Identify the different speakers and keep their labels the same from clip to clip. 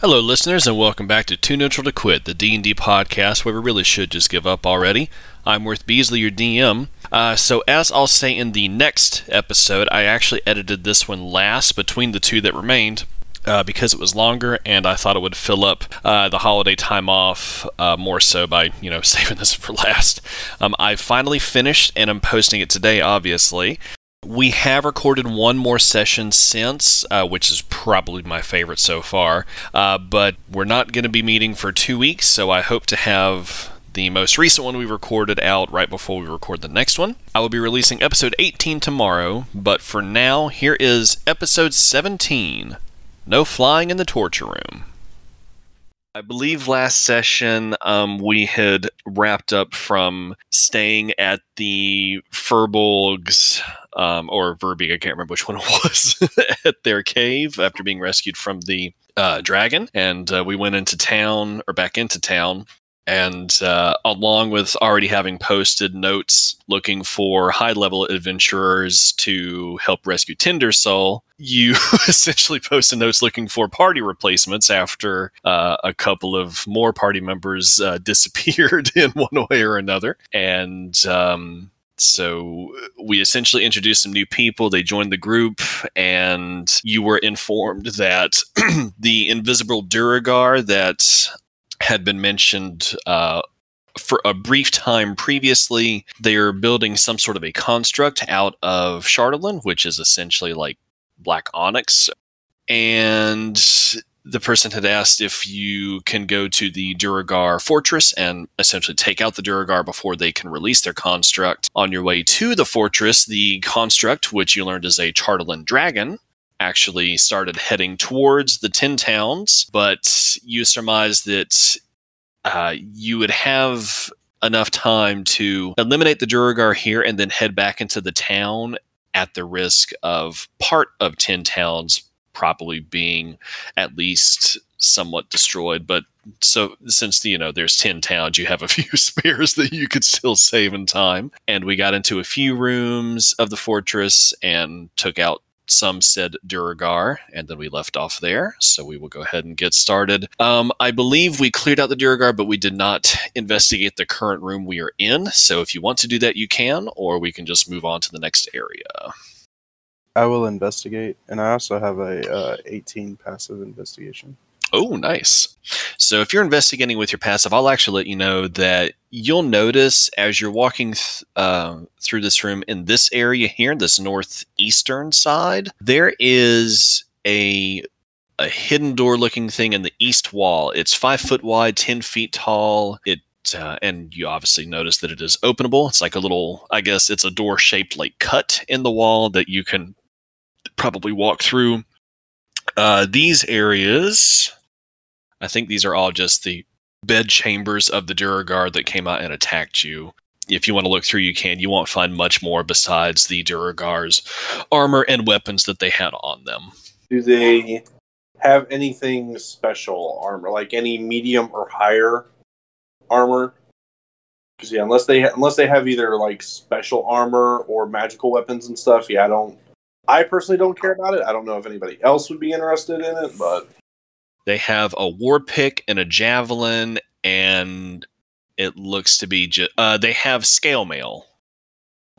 Speaker 1: Hello, listeners, and welcome back to Too Neutral to Quit, the D&D podcast where we really should just give up already. I'm Worth Beasley, your DM. Uh, so, as I'll say in the next episode, I actually edited this one last between the two that remained. Uh, because it was longer, and I thought it would fill up uh, the holiday time off uh, more so by you know saving this for last. Um, I finally finished, and I'm posting it today, obviously. We have recorded one more session since, uh, which is probably my favorite so far. Uh, but we're not going to be meeting for two weeks, so I hope to have the most recent one we recorded out right before we record the next one. I will be releasing episode 18 tomorrow, but for now, here is episode 17 No Flying in the Torture Room. I believe last session um, we had wrapped up from staying at the Furbolg's um, or Verbeeg, I can't remember which one it was, at their cave after being rescued from the uh, dragon. And uh, we went into town or back into town. And uh, along with already having posted notes looking for high level adventurers to help rescue Tinder Soul, you essentially posted notes looking for party replacements after uh, a couple of more party members uh, disappeared in one way or another. And um, so we essentially introduced some new people. They joined the group, and you were informed that the invisible Duergar that had been mentioned uh, for a brief time previously, they are building some sort of a construct out of Chardalyn, which is essentially like black onyx. And the person had asked if you can go to the Duergar fortress and essentially take out the Duergar before they can release their construct. On your way to the fortress, the construct, which you learned is a Chardalyn dragon, actually started heading towards the Ten Towns, but you surmised that uh, you would have enough time to eliminate the Duergar here and then head back into the town at the risk of part of Ten Towns probably being at least somewhat destroyed. But so since you know there's ten towns, you have a few spares that you could still save in time. And we got into a few rooms of the fortress and took out some said Duergar, and then we left off there. So we will go ahead and get started. Um, I believe we cleared out the Duergar, but we did not investigate the current room we are in. So if you want to do that, you can, or we can just move on to the next area.
Speaker 2: I will investigate, and I also have a uh, 18 passive investigation.
Speaker 1: Oh, nice. So if you're investigating with your passive, I'll actually let you know that you'll notice as you're walking th- uh, through this room in this area here, in this northeastern side, there is a a hidden door looking thing in the east wall. It's five foot wide, ten feet tall. It uh, and you obviously notice that it is openable. It's like a little, I guess it's a door shaped like cut in the wall that you can probably walk through. Uh, these areas I think these are all just the bed chambers of the Duergar that came out and attacked you. If you want to look through, you can. You won't find much more besides the Duergar's armor and weapons that they had on them.
Speaker 3: Do they have anything special armor, like any medium or higher armor? Because yeah, unless they unless they have either like special armor or magical weapons and stuff, yeah, I don't. I personally don't care about it. I don't know if anybody else would be interested in it, but
Speaker 1: they have a war pick and a javelin, and it looks to be just. Uh, they have scale mail.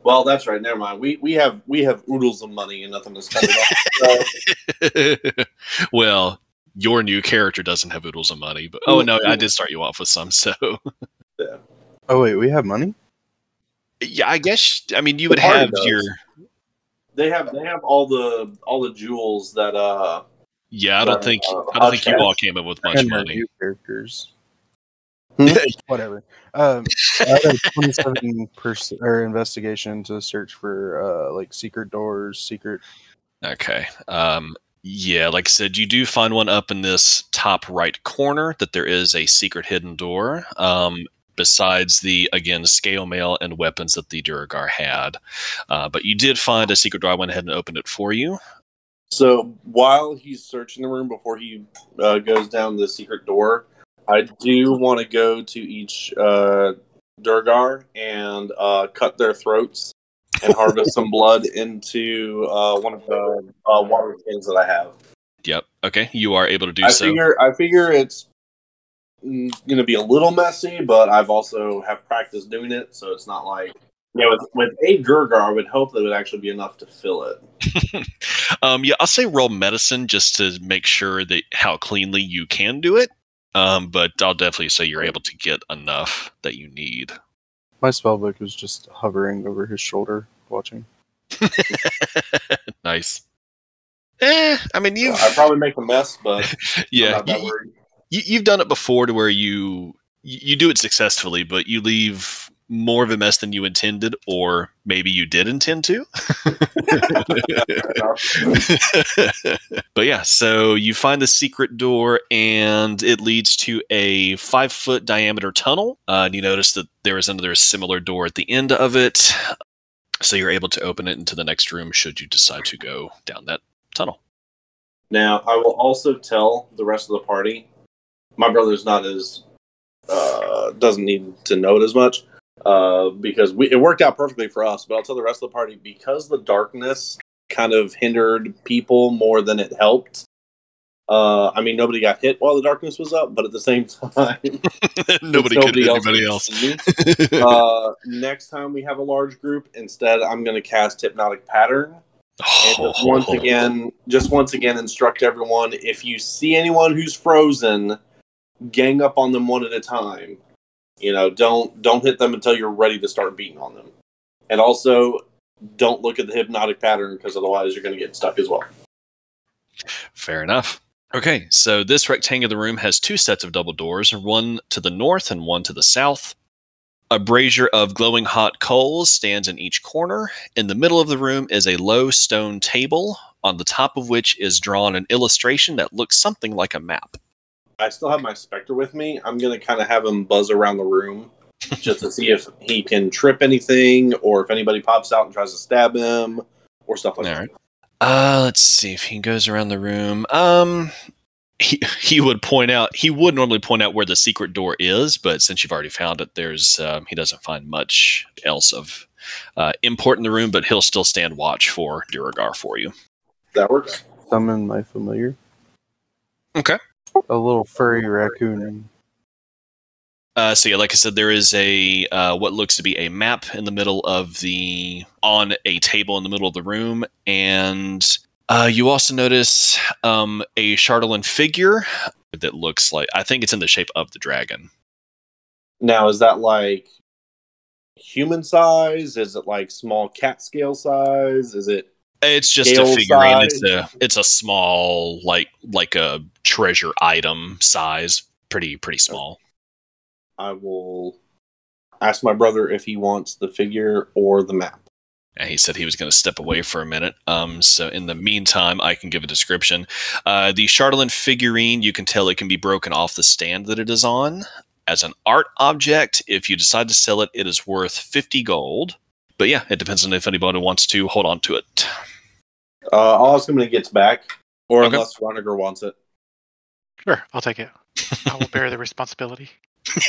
Speaker 3: Well, that's right. Never mind. We we have we have oodles of money and nothing to spend it
Speaker 1: on. well, your new character doesn't have oodles of money, but oh no, I did start you off with some. So
Speaker 3: yeah.
Speaker 2: Oh wait, we have money.
Speaker 1: Yeah, I guess. I mean, you would have
Speaker 3: does.
Speaker 1: your.
Speaker 3: They have they have all the all the jewels that uh
Speaker 1: Yeah, I don't
Speaker 3: Uh,
Speaker 1: think
Speaker 3: uh,
Speaker 1: I don't think you all came up with much money.
Speaker 2: characters.
Speaker 3: Hmm?
Speaker 2: Whatever. Um, I had a 27 pers- or investigation to search for uh, like secret doors, secret.
Speaker 1: Okay. Um, yeah, like I said, you do find one up in this top right corner that there is a secret hidden door. Um, besides the again scale mail and weapons that the Duergar had, uh, but you did find a secret door. I went ahead and opened it for you.
Speaker 3: So while he's searching the room before he uh, goes down the secret door, I do want to go to each uh, Duergar and uh, cut their throats and harvest some blood into uh, one of the uh, water cans that I have.
Speaker 1: Yep. Okay, you are able to do
Speaker 3: I
Speaker 1: so.
Speaker 3: figure I figure it's going to be a little messy, but I've also have practice doing it, so it's not like yeah. With with a Gurgar, I would hope that it would actually be enough to fill it.
Speaker 1: um, yeah, I'll say roll medicine just to make sure that how cleanly you can do it. Um, but I'll definitely say you're able to get enough that you need.
Speaker 2: My spellbook is just hovering over his shoulder, watching.
Speaker 1: nice. Eh, I mean you.
Speaker 3: I probably make a mess, but I'm
Speaker 1: yeah,
Speaker 3: not that
Speaker 1: you,
Speaker 3: worried.
Speaker 1: you, you've done it before to where you you you do it successfully, but you leave more of a mess than you intended, or maybe you did intend to. but yeah, so you find the secret door, and it leads to a five foot diameter tunnel. Uh, and you notice that there is another similar door at the end of it. So you're able to open it into the next room should you decide to go down that tunnel.
Speaker 3: Now, I will also tell the rest of the party. My brother's not as uh, doesn't need to know it as much uh, because we, it worked out perfectly for us. But I'll tell the rest of the party because the darkness kind of hindered people more than it helped. Uh, I mean, nobody got hit while the darkness was up, but at the same time,
Speaker 1: Nobody
Speaker 3: since
Speaker 1: could anybody else.
Speaker 3: uh, next time we have a large group, instead, I'm going to cast hypnotic pattern and just once again, just once again, instruct everyone: if you see anyone who's frozen, gang up on them one at a time. You know, don't don't hit them until you're ready to start beating on them. And also, don't look at the hypnotic pattern because otherwise you're going to get stuck as well.
Speaker 1: Fair enough. Okay, so this rectangular room has two sets of double doors, one to the north and one to the south. A brazier of glowing hot coals stands in each corner. In the middle of the room is a low stone table, on the top of which is drawn an illustration that looks something like a map.
Speaker 3: I still have my specter with me. I'm going to kind of have him buzz around the room just to see if he can trip anything or if anybody pops out and tries to stab him or stuff like
Speaker 1: All
Speaker 3: that.
Speaker 1: right. Uh, let's see if he goes around the room. Um, he he would point out he would normally point out where the secret door is, but since you've already found it, there's um, he doesn't find much else of uh, import in the room, but he'll still stand watch for Duergar for you.
Speaker 3: That works.
Speaker 2: Summon my familiar.
Speaker 1: Okay.
Speaker 2: A little furry raccoon.
Speaker 1: Uh, so yeah, like I said, there is a uh, what looks to be a map in the middle of the on a table in the middle of the room, and uh, you also notice um, a Chardalyn figure that looks like I think it's in the shape of the dragon.
Speaker 3: Now, is that like human size? Is it like small cat scale size? Is it
Speaker 1: It's just a figurine. It's a it's a small like like a treasure item size, pretty pretty small.
Speaker 3: I will ask my brother if he wants the figure or the map.
Speaker 1: And he said he was going to step away for a minute. Um, so in the meantime, I can give a description. Uh, the Chardalyn figurine, you can tell it can be broken off the stand that it is on. As an art object, if you decide to sell it, it is worth 50 gold. But yeah, it depends on if anybody wants to hold on to it.
Speaker 3: Uh, I'll ask him when he gets back, or
Speaker 1: Okay.
Speaker 3: unless Roniger wants it.
Speaker 4: Sure, I'll take it. I will bear the responsibility.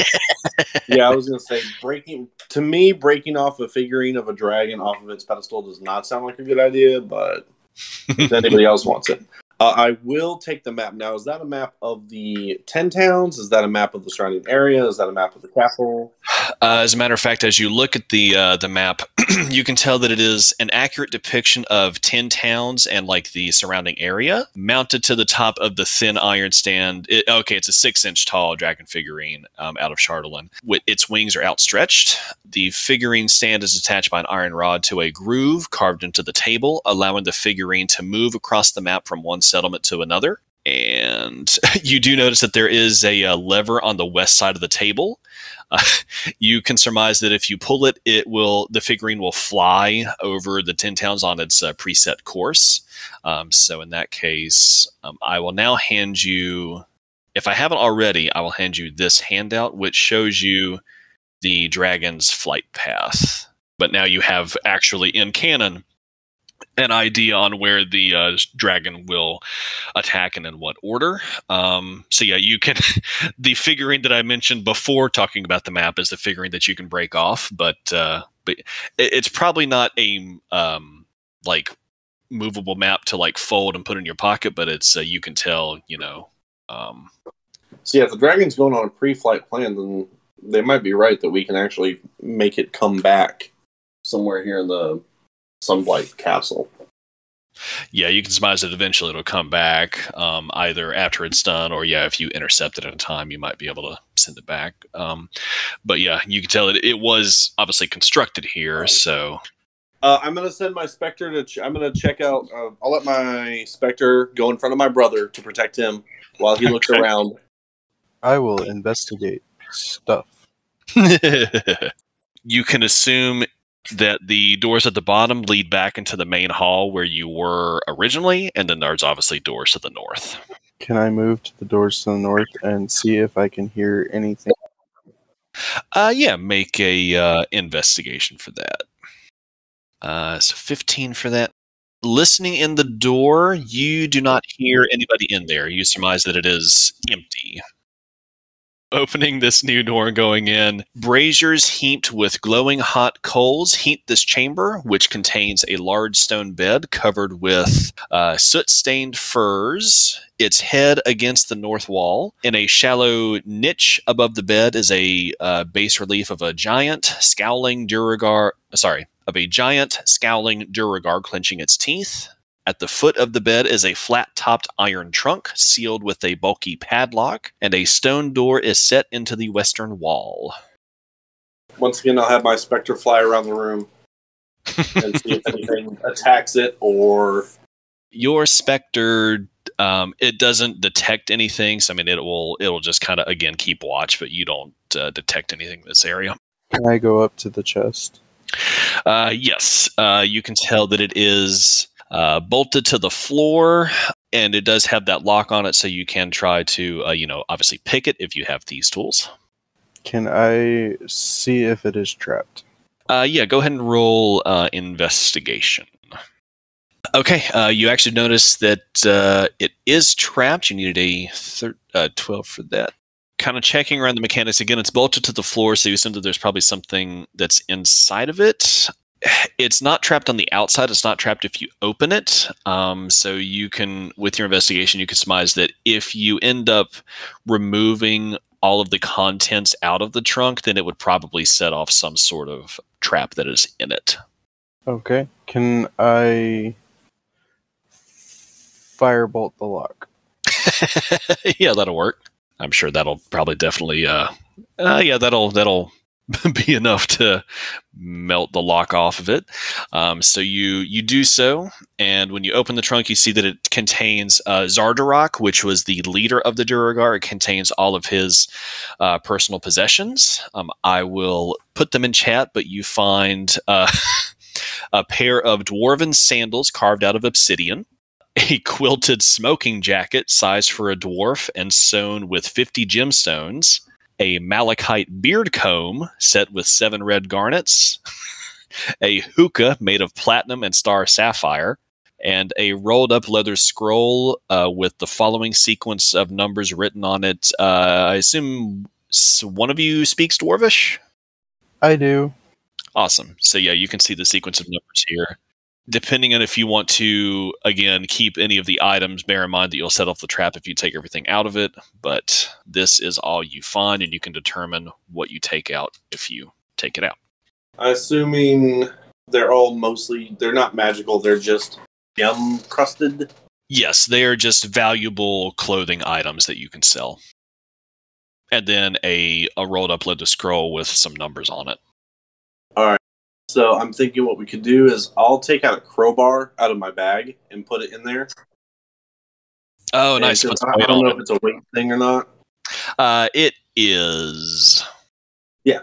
Speaker 3: Yeah, I was gonna say breaking to me breaking off a figurine of a dragon off of its pedestal does not sound like a good idea, but if anybody else wants it. Uh, I will take the map now. Is that a map of the ten towns? Is that a map of the surrounding area? Is that a map of the capital?
Speaker 1: Uh, as a matter of fact, as you look at the uh, the map, you can tell that it is an accurate depiction of ten towns and like the surrounding area, mounted to the top of the thin iron stand. It, okay, it's a six inch tall dragon figurine um, out of Chardalyn. With its wings are outstretched. The figurine stand is attached by an iron rod to a groove carved into the table, allowing the figurine to move across the map from one settlement to another. And you do notice that there is a, uh lever on the west side of the table. Uh, you can surmise that if you pull it, it will the figurine will fly over the ten towns on its uh, preset course. Um, so in that case, um, I will now hand you. If I haven't already, I will hand you this handout, which shows you the dragon's flight path. But now you have actually in canon an idea on where the uh, dragon will attack and in what order. Um, so yeah, you can. the figurine that I mentioned before talking about the map is the figurine that you can break off, but uh, but it, it's probably not a um, like movable map to like fold and put in your pocket, but it's uh, you can tell, you know. Um,
Speaker 3: So yeah, if the dragon's going on a pre-flight plan, then they might be right that we can actually make it come back somewhere here in the Sunblight Castle.
Speaker 1: yeah, you can surmise that eventually it'll come back, um, either after it's done, or yeah, if you intercept it in time, you might be able to send it back. Um, but yeah, you can tell it it was obviously constructed here, so
Speaker 3: Uh, I'm gonna send my Spectre to. Ch- I'm gonna check out. Uh, I'll let my Spectre go in front of my brother to protect him while he looks
Speaker 1: Okay.
Speaker 3: around.
Speaker 2: I will investigate stuff.
Speaker 1: you can assume that the doors at the bottom lead back into the main hall where you were originally, and then there's obviously doors to the north.
Speaker 2: Can I move to the doors to the north and see if I can hear anything?
Speaker 1: Uh, yeah, make a uh, investigation for that. Uh, so 15 for that. Listening in the door, you do not hear anybody in there. You surmise that it is empty. Opening this new door and going in, braziers heaped with glowing hot coals heat this chamber, which contains a large stone bed covered with uh, soot stained furs, its head against the north wall. In a shallow niche above the bed is a uh, bas relief of a giant scowling Duergar. Sorry, of a giant scowling Duergar clenching its teeth. At the foot of the bed is a flat topped iron trunk sealed with a bulky padlock, and a stone door is set into the western wall.
Speaker 3: Once again, I'll have my Spectre fly around the room and see if anything attacks it or.
Speaker 1: Your specter, um, it doesn't detect anything. So I mean, it will it'll just kind of again keep watch, but you don't uh, detect anything in this area.
Speaker 2: Can I go up to the chest?
Speaker 1: Uh, yes, uh, you can tell that it is uh, bolted to the floor, and it does have that lock on it, so you can try to, uh, you know, obviously pick it if you have these tools.
Speaker 2: Can I see if it is trapped?
Speaker 1: Uh, yeah, go ahead and roll uh, investigation. Okay, uh, you actually notice that uh, it is trapped. You needed a thir- uh, 12 for that. Kind of checking around the mechanics again, it's bolted to the floor, so you assume that there's probably something that's inside of it. It's not trapped on the outside. It's not trapped if you open it. Um, so you can, with your investigation, you can surmise that if you end up removing all of the contents out of the trunk, then it would probably set off some sort of trap that is in it.
Speaker 2: Okay. Can I firebolt the lock?
Speaker 1: yeah, that'll work. I'm sure that'll probably definitely uh, uh yeah, that'll that'll be enough to melt the lock off of it. Um, so you you do so, and when you open the trunk, you see that it contains uh, Xardorok, which was the leader of the Duergar. It contains all of his uh, personal possessions. Um, I will put them in chat, but you find uh, a pair of dwarven sandals carved out of obsidian a quilted smoking jacket sized for a dwarf and sewn with 50 gemstones, a malachite beard comb set with seven red garnets, a hookah made of platinum and star sapphire, and a rolled up leather scroll uh, with the following sequence of numbers written on it. Uh, I assume one of you speaks Dwarvish?
Speaker 2: I do.
Speaker 1: Awesome. So yeah, you can see the sequence of numbers here. Depending on if you want to again keep any of the items, bear in mind that you'll set off the trap if you take everything out of it. But this is all you find, and you can determine what you take out if you take it out.
Speaker 3: Assuming they're all mostly, they're not magical, they're just gem crusted.
Speaker 1: Yes, they are just valuable clothing items that you can sell. And then a, a rolled up leather scroll with some numbers on it.
Speaker 3: So I'm thinking what we could do is I'll take out a crowbar out of my bag and put it in there.
Speaker 1: Oh,
Speaker 3: And
Speaker 1: nice. some
Speaker 3: I don't know
Speaker 1: it.
Speaker 3: if it's a weight thing or not.
Speaker 1: Uh, it is. Yeah.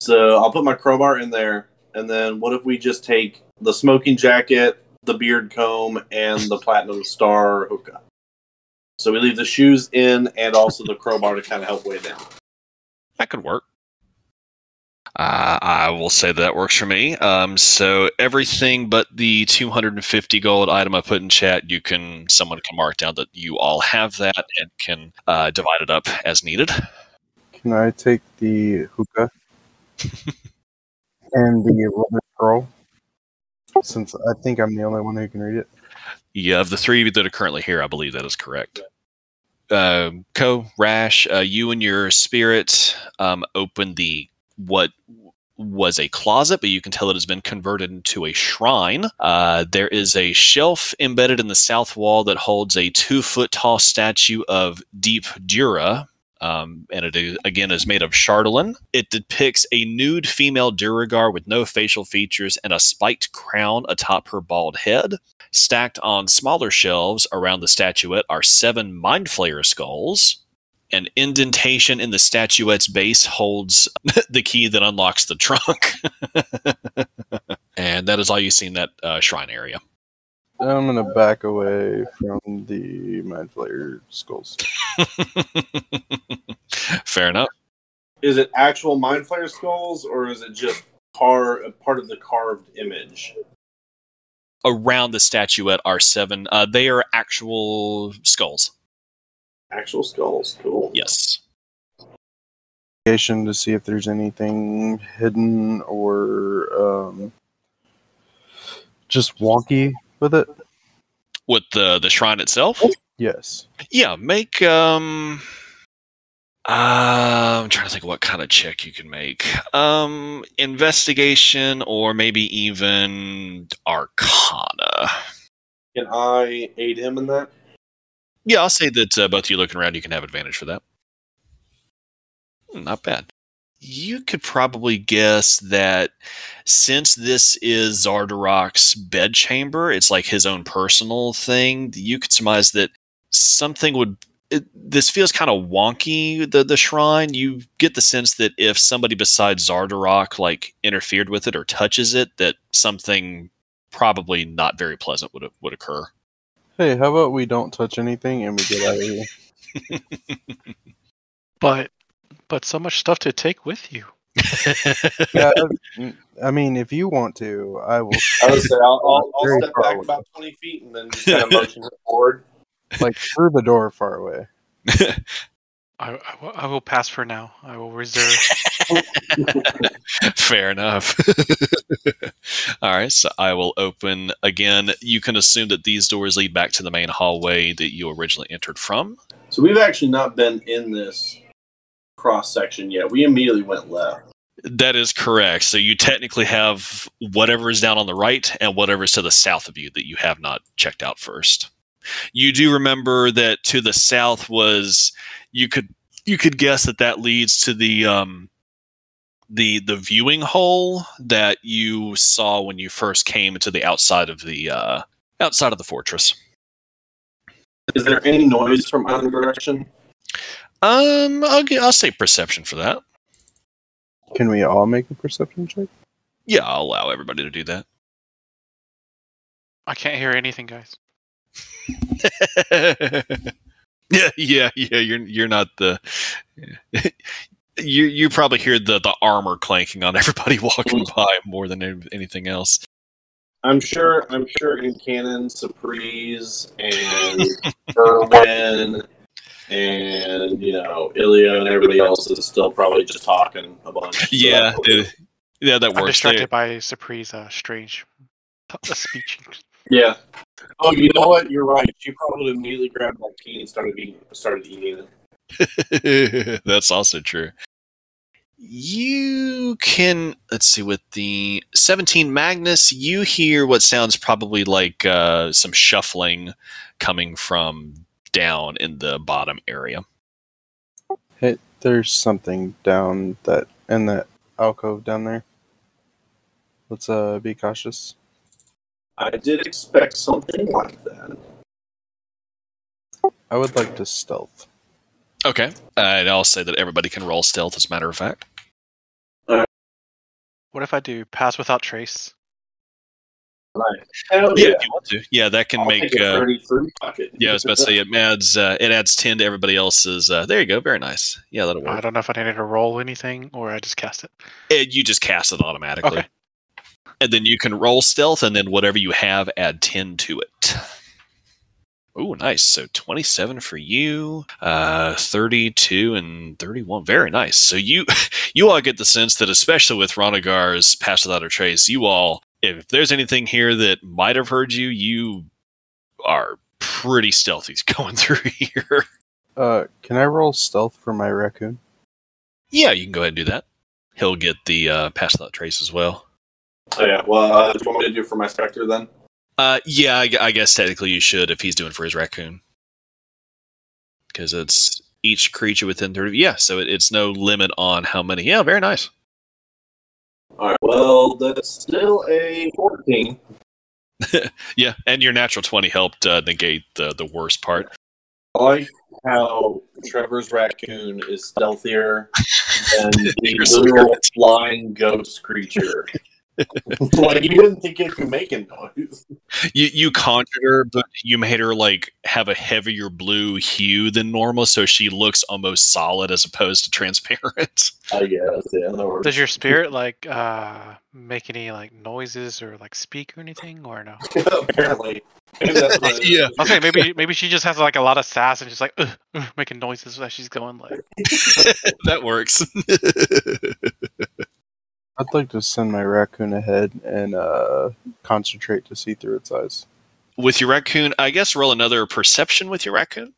Speaker 3: So I'll put my crowbar in there, and then what if we just take the smoking jacket, the beard comb, and the platinum star hookah? So we leave the shoes in, and also the crowbar to kind of help weigh down.
Speaker 1: That could work. Uh, I will say that works for me. Um, so everything but the 250 gold item I put in chat, you can someone can mark down that you all have that and can uh, divide it up as needed.
Speaker 2: Can I take the hookah and the leather scroll? Since I think I'm the only one who can read it.
Speaker 1: Yeah, of the three that are currently here, I believe that is correct. Uh, Ko, Rash, uh, you and your spirit um, open the what was a closet, but you can tell it has been converted into a shrine. Uh, there is a shelf embedded in the south wall that holds a two foot tall statue of Deep Duerra. Um, and it is, again is made of Chardalyn. It depicts a nude female Duergar with no facial features and a spiked crown atop her bald head. Stacked on smaller shelves around the statuette are seven Mind Flayer skulls. An indentation in the statuette's base holds the key that unlocks the trunk. and that is all you see in that uh, shrine area.
Speaker 2: I'm gonna back away from the Mind Flayer skulls.
Speaker 1: Fair enough.
Speaker 3: Is it actual Mind Flayer skulls, or is it just car part of the carved image?
Speaker 1: Around the statuette are seven. Uh, they are actual skulls.
Speaker 3: Actual skulls, cool.
Speaker 1: Yes.
Speaker 2: Investigation to see if there's anything hidden or um, just wonky with it.
Speaker 1: With the the shrine itself.
Speaker 2: Yes.
Speaker 1: Yeah, make um uh, I'm trying to think what kind of check you can make. Um investigation or maybe even arcana.
Speaker 3: Can I aid him in that?
Speaker 1: Yeah, I'll say that uh, both of you looking around you can have advantage for that. Hmm, Not bad. You could probably guess that since this is Xardorok's bedchamber, it's like his own personal thing. You could surmise that something would. It, this feels kind of wonky. The the shrine. You get the sense that if somebody besides Xardorok like interfered with it or touches it, that something probably not very pleasant would would occur.
Speaker 2: Hey, how about we don't touch anything and we get out of here?
Speaker 4: But but so much stuff to take with you.
Speaker 2: Yeah, I- I mean, if you want to, I will.
Speaker 3: I would say I'll, I'll, I'll step back
Speaker 2: away.
Speaker 3: about 20 feet and then just kind of motion it forward.
Speaker 2: like through the door, far away.
Speaker 4: I, I, will, I will pass for now. I will reserve.
Speaker 1: Fair enough. All right, so I will open again. You can assume that these doors lead back to the main hallway that you originally entered from.
Speaker 3: So we've actually not been in this cross section yet. We immediately went left.
Speaker 1: That is correct. So you technically have whatever is down on the right and whatever is to the south of you that you have not checked out first. You do remember that to the south was you could you could guess that that leads to the um the the viewing hole that you saw when you first came to the outside of the uh outside of the fortress.
Speaker 3: Is there any noise from either direction?
Speaker 1: Um I'll gi- I'll say perception for that.
Speaker 2: Can we all make a perception check?
Speaker 1: Yeah, I'll allow everybody to do that.
Speaker 4: I can't hear anything, guys.
Speaker 1: yeah, yeah, yeah. You're you're not the. You you probably hear the the armor clanking on everybody walking by more than anything else.
Speaker 3: I'm sure. I'm sure in canon, Surprise and Erwin and you know Ilya and everybody else is still probably just talking a bunch.
Speaker 1: Yeah,
Speaker 3: that's-
Speaker 1: it- yeah, that
Speaker 4: I'm
Speaker 1: works.
Speaker 4: distracted
Speaker 1: They-
Speaker 4: by Surprise uh, strange speech.
Speaker 3: Yeah. Oh, you know what? You're right. She probably immediately grabbed that key and started eating. Started eating it.
Speaker 1: That's also true. You can let's see with the 17 Magnus, you hear what sounds probably like uh, some shuffling coming from down in the bottom area.
Speaker 2: Hey, there's something down that in that alcove down there. Let's uh be cautious.
Speaker 3: I did expect something like that.
Speaker 2: I would like to stealth.
Speaker 1: Okay. Uh, and I'll say that everybody can roll stealth as a matter of fact.
Speaker 4: What if I do pass without trace?
Speaker 3: Hell
Speaker 1: Yeah,
Speaker 3: yeah.
Speaker 1: if you want to. Yeah, that can
Speaker 3: I'll
Speaker 1: make
Speaker 3: take a
Speaker 1: uh,
Speaker 3: 33 pocket.
Speaker 1: yeah, I was about to say it adds uh, it adds 10 to everybody else's uh, there you go, very nice. Yeah, that'll work.
Speaker 4: I don't know if I needed to roll anything or I just cast it.
Speaker 1: And you just cast it automatically.
Speaker 4: Okay.
Speaker 1: And then you can roll stealth and then whatever you have add 10 to it. Oh, nice. So 27 for you, uh 32 and 31. Very nice. So you you all get the sense that especially with Ronagar's Pass Without a Trace, you all if there's anything here that might have heard you, you are pretty stealthy going through here.
Speaker 2: Uh, can I roll stealth for my raccoon?
Speaker 1: yeah, you can go ahead and do that. He'll get the uh, pass without trace as well.
Speaker 3: Oh, yeah. Well, uh, do you want me to do for my specter then?
Speaker 1: Uh, yeah, I, I guess technically you should if he's doing for his raccoon, because it's each creature within thirty. Yeah, so it, it's no limit on how many. Yeah, very nice.
Speaker 3: All right. Well, that's still a fourteen.
Speaker 1: Yeah, and your natural twenty helped uh, negate the the worst part.
Speaker 3: I like how Trevor's raccoon is stealthier than the literal flying ghost creature. like you didn't think it could make a noise.
Speaker 1: You you conjured her, but you made her like have a heavier blue hue than normal, so she looks almost solid as opposed to transparent.
Speaker 3: I guess. Yeah. No.
Speaker 4: Does your spirit like uh make any like noises or like speak or anything or no?
Speaker 3: Apparently. Maybe that's what it is.
Speaker 1: Yeah.
Speaker 4: Okay, maybe maybe she just has like a lot of sass and she's like "Ugh, ugh," making noises as she's going like.
Speaker 1: that works.
Speaker 2: I'd like to send my raccoon ahead and uh, concentrate to see through its eyes.
Speaker 1: with your raccoon, I guess roll another perception with your raccoon.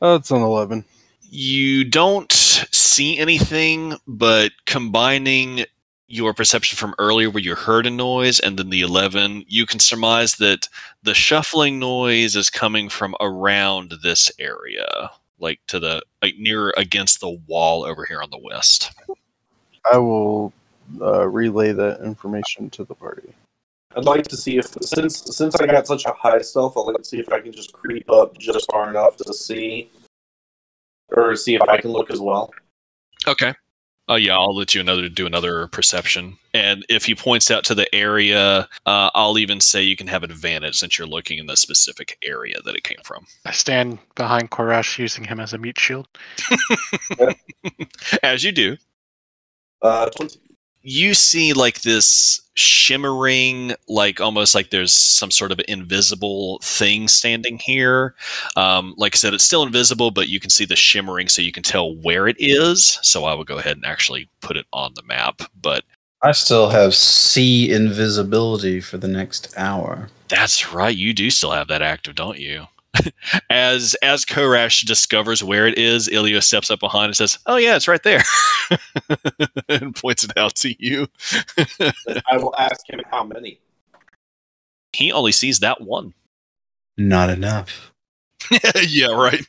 Speaker 2: Oh, it's an 11.
Speaker 1: You don't see anything, but combining your perception from earlier where you heard a noise and then the 11, you can surmise that the shuffling noise is coming from around this area, like to the like near against the wall over here on the west.
Speaker 2: I will uh, relay that information to the party.
Speaker 3: I'd like to see if since since I got such a high stealth, I'd like to see if I can just creep up just far enough to see, or see if I can look as well.
Speaker 1: Okay. Oh yeah, I'll let you another do another perception, and if he points out to the area, uh, I'll even say you can have advantage since you're looking in the specific area that it came from.
Speaker 4: I stand behind Korash using him as a mute shield.
Speaker 1: As you do,
Speaker 3: Uh, twenty.
Speaker 1: You see like this shimmering, like almost like there's some sort of invisible thing standing here. Um, like I said, it's still invisible, but you can see the shimmering, so you can tell where it is. So I will go ahead and actually put it on the map, but.
Speaker 5: I still have see invisibility for the next hour.
Speaker 1: That's right. You do still have that active, don't you? as as Korash discovers where it is, Ilio steps up behind and says, "Oh yeah, it's right there," and points it out to you.
Speaker 3: I will ask him how many.
Speaker 1: he only sees that one.
Speaker 5: Not enough.
Speaker 1: yeah, right.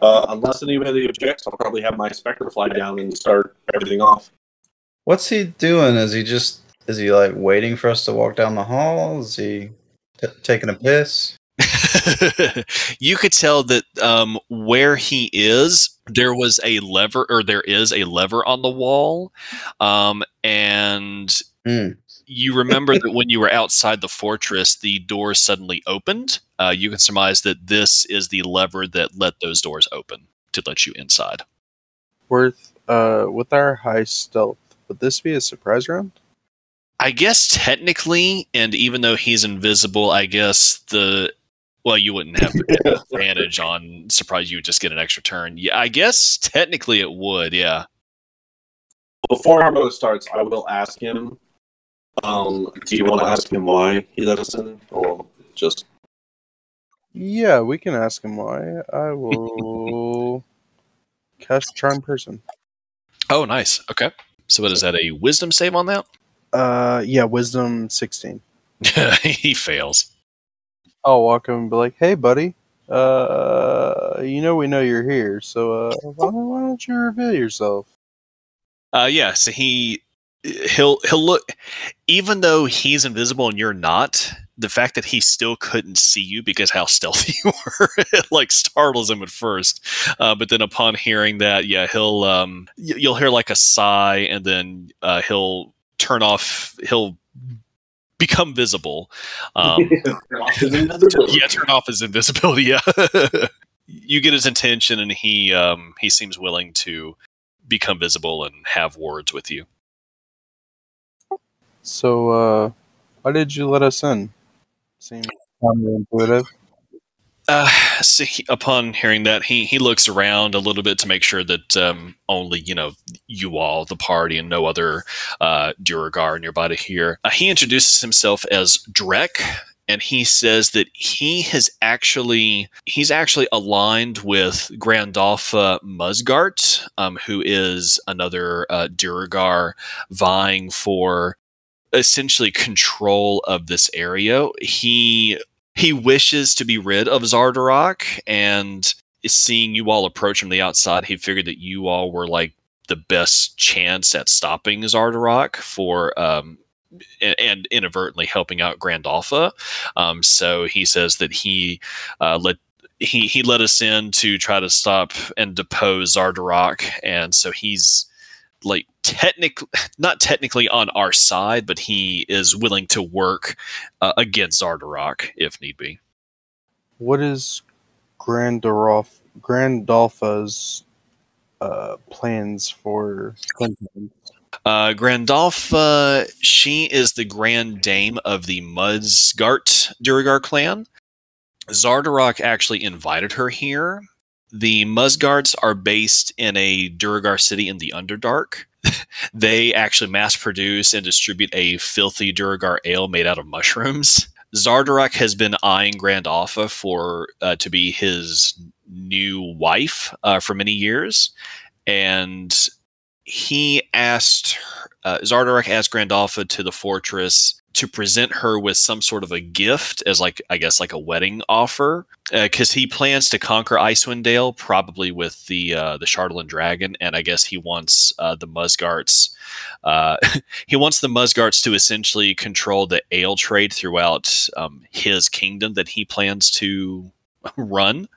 Speaker 3: Uh, unless anybody objects, I'll probably have my specter fly down and start everything off.
Speaker 5: What's he doing? Is he just is he like waiting for us to walk down the hall? Is he t- taking a piss?
Speaker 1: you could tell that um, where he is, there was a lever, or there is a lever on the wall, um, and
Speaker 5: Hmm.
Speaker 1: you remember that when you were outside the fortress, the doors suddenly opened. Uh, you can surmise that this is the lever that let those doors open to let you inside.
Speaker 2: Worth, uh, with our high stealth, would this be a surprise round?
Speaker 1: I guess technically, and even though he's invisible, I guess the well, you wouldn't have the advantage on surprise. You would just get an extra turn. Yeah, I guess technically it would. Yeah.
Speaker 3: Before our mode starts, I will ask him. Um, do you want to ask him why he let us in, or just
Speaker 2: Yeah, we can ask him why. I will cast Charm Person.
Speaker 1: Oh, nice. Okay. So, what is that? A wisdom save on that?
Speaker 2: Uh, yeah, Wisdom 16.
Speaker 1: he fails.
Speaker 2: I'll walk him and be like, "Hey, buddy. Uh, you know we know you're here, so uh, why, why don't you reveal yourself?"
Speaker 1: Uh, yeah. So he he'll he'll look. Even though he's invisible and you're not, the fact that he still couldn't see you because how stealthy you were, it like startles him at first. Uh, but then upon hearing that, yeah, he'll um y- you'll hear like a sigh, and then uh, he'll turn off. He'll become visible. Um, yeah, turn off his invisibility. Yeah, you get his intention, and he um, he seems willing to become visible and have words with you.
Speaker 2: So, uh, why did you let us in? Seems counterintuitive.
Speaker 1: Uh, so he, upon hearing that, he he looks around a little bit to make sure that um, only you know you all, the party, and no other uh, Duergar nearby hear. Uh, he introduces himself as Drek, and he says that he has actually he's actually aligned with Grandolpha Muzgardt, um, who is another uh, Duergar vying for essentially control of this area. He he wishes to be rid of Xardorok, and seeing you all approach from the outside, he figured that you all were like the best chance at stopping Xardorok for um, and, inadvertently helping out Grandolpha. Um, so he says that he uh, let he he let us in to try to stop and depose Xardorok, and so he's like technically not technically on our side, but he is willing to work uh, against Xardorok if need be.
Speaker 2: What is Grandolph Grandolpha's uh, plans for Clinton?
Speaker 1: Uh, Grandolpha, she is the Grand Dame of the Muzgardt Duergar clan. Xardorok actually invited her here. The Muzgardts are based in a Duergar city in the Underdark. they actually mass produce and distribute a filthy Duergar ale made out of mushrooms. Xardorok has been eyeing Grandolpha for uh, to be his new wife uh, for many years, and he asked uh, Xardorok asked Grandolpha to the fortress to present her with some sort of a gift as like I guess like a wedding offer because uh, he plans to conquer Icewind Dale probably with the uh, the Chardalyn dragon and I guess he wants uh, the Muzgardts uh, he wants the Muzgardts to essentially control the ale trade throughout um, his kingdom that he plans to run.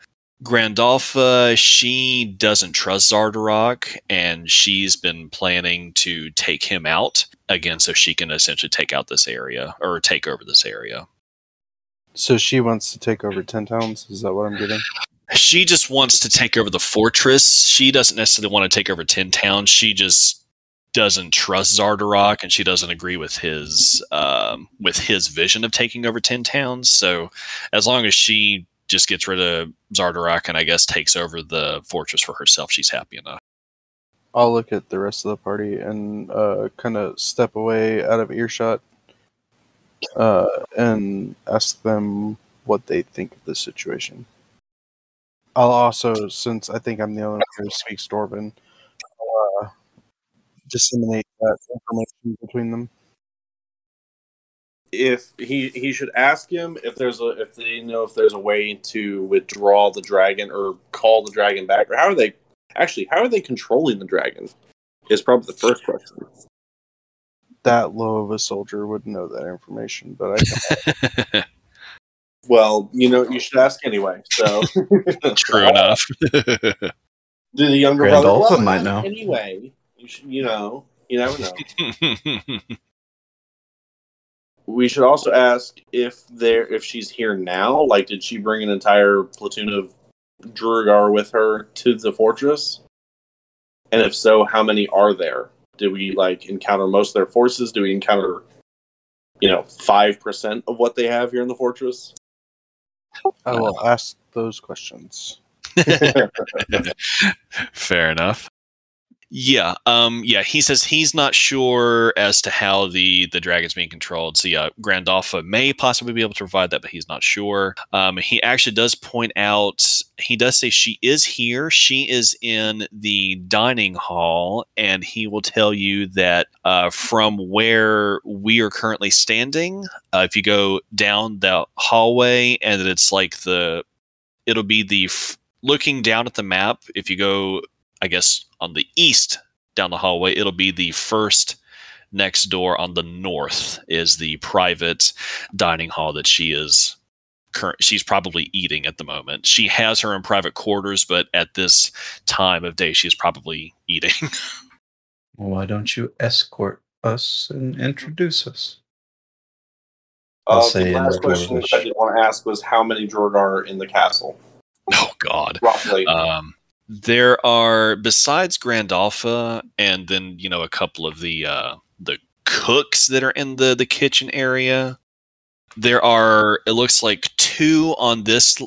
Speaker 1: Grandolpha, she doesn't trust Xardorok, and she's been planning to take him out again so she can essentially take out this area or take over this area.
Speaker 2: So she wants to take over 10 towns? Is that what I'm getting?
Speaker 1: She just wants to take over the fortress. She doesn't necessarily want to take over 10 towns. She just doesn't trust Xardorok and she doesn't agree with his um, with his vision of taking over 10 towns. So as long as she just gets rid of Xardorok and I guess takes over the fortress for herself, she's happy enough.
Speaker 2: I'll look at the rest of the party and uh, kind of step away out of earshot uh, and ask them what they think of the situation. I'll also, since I think I'm the only one who speaks Dwarven, uh, disseminate that information between them
Speaker 3: if he he should ask him if there's a if they know if there's a way to withdraw the dragon or call the dragon back or how are they actually how are they controlling the dragon? Is probably the first question.
Speaker 2: That low of a soldier would know that information but i
Speaker 3: well you know you should ask anyway so.
Speaker 1: True enough.
Speaker 3: Do the younger
Speaker 5: Grandolpha
Speaker 3: brother well,
Speaker 5: might know.
Speaker 3: anyway? You should you know you never know. We should also ask if there if she's here now. Like, did she bring an entire platoon of Drugar with her to the fortress? And if so, how many are there? Did we like encounter most of their forces? Do we encounter, you know, five percent of what they have here in the fortress?
Speaker 2: I will ask those questions.
Speaker 1: Fair enough. Yeah, um, yeah. He says he's not sure as to how the the dragon's being controlled. So yeah, Grandolpha may possibly be able to provide that, but he's not sure. Um, he actually does point out. He does say she is here. She is in the dining hall, and he will tell you that uh, from where we are currently standing, uh, if you go down the hallway, and it's like the, it'll be the f- looking down at the map. If you go I guess on the east down the hallway, it'll be the first next door on the north is the private dining hall that she is current she's probably eating at the moment. She has her in private quarters, but at this time of day she's probably eating.
Speaker 5: Why don't you escort us and introduce us?
Speaker 3: Uh,
Speaker 5: I'll
Speaker 3: the
Speaker 5: say in
Speaker 3: last question
Speaker 5: Dwarvish.
Speaker 3: I did want to ask was how many Drogar are in the castle,
Speaker 1: oh god.
Speaker 3: roughly.
Speaker 1: Um there are besides Grandolpha and then, you know, a couple of the uh the cooks that are in the the kitchen area. There are it looks like two on this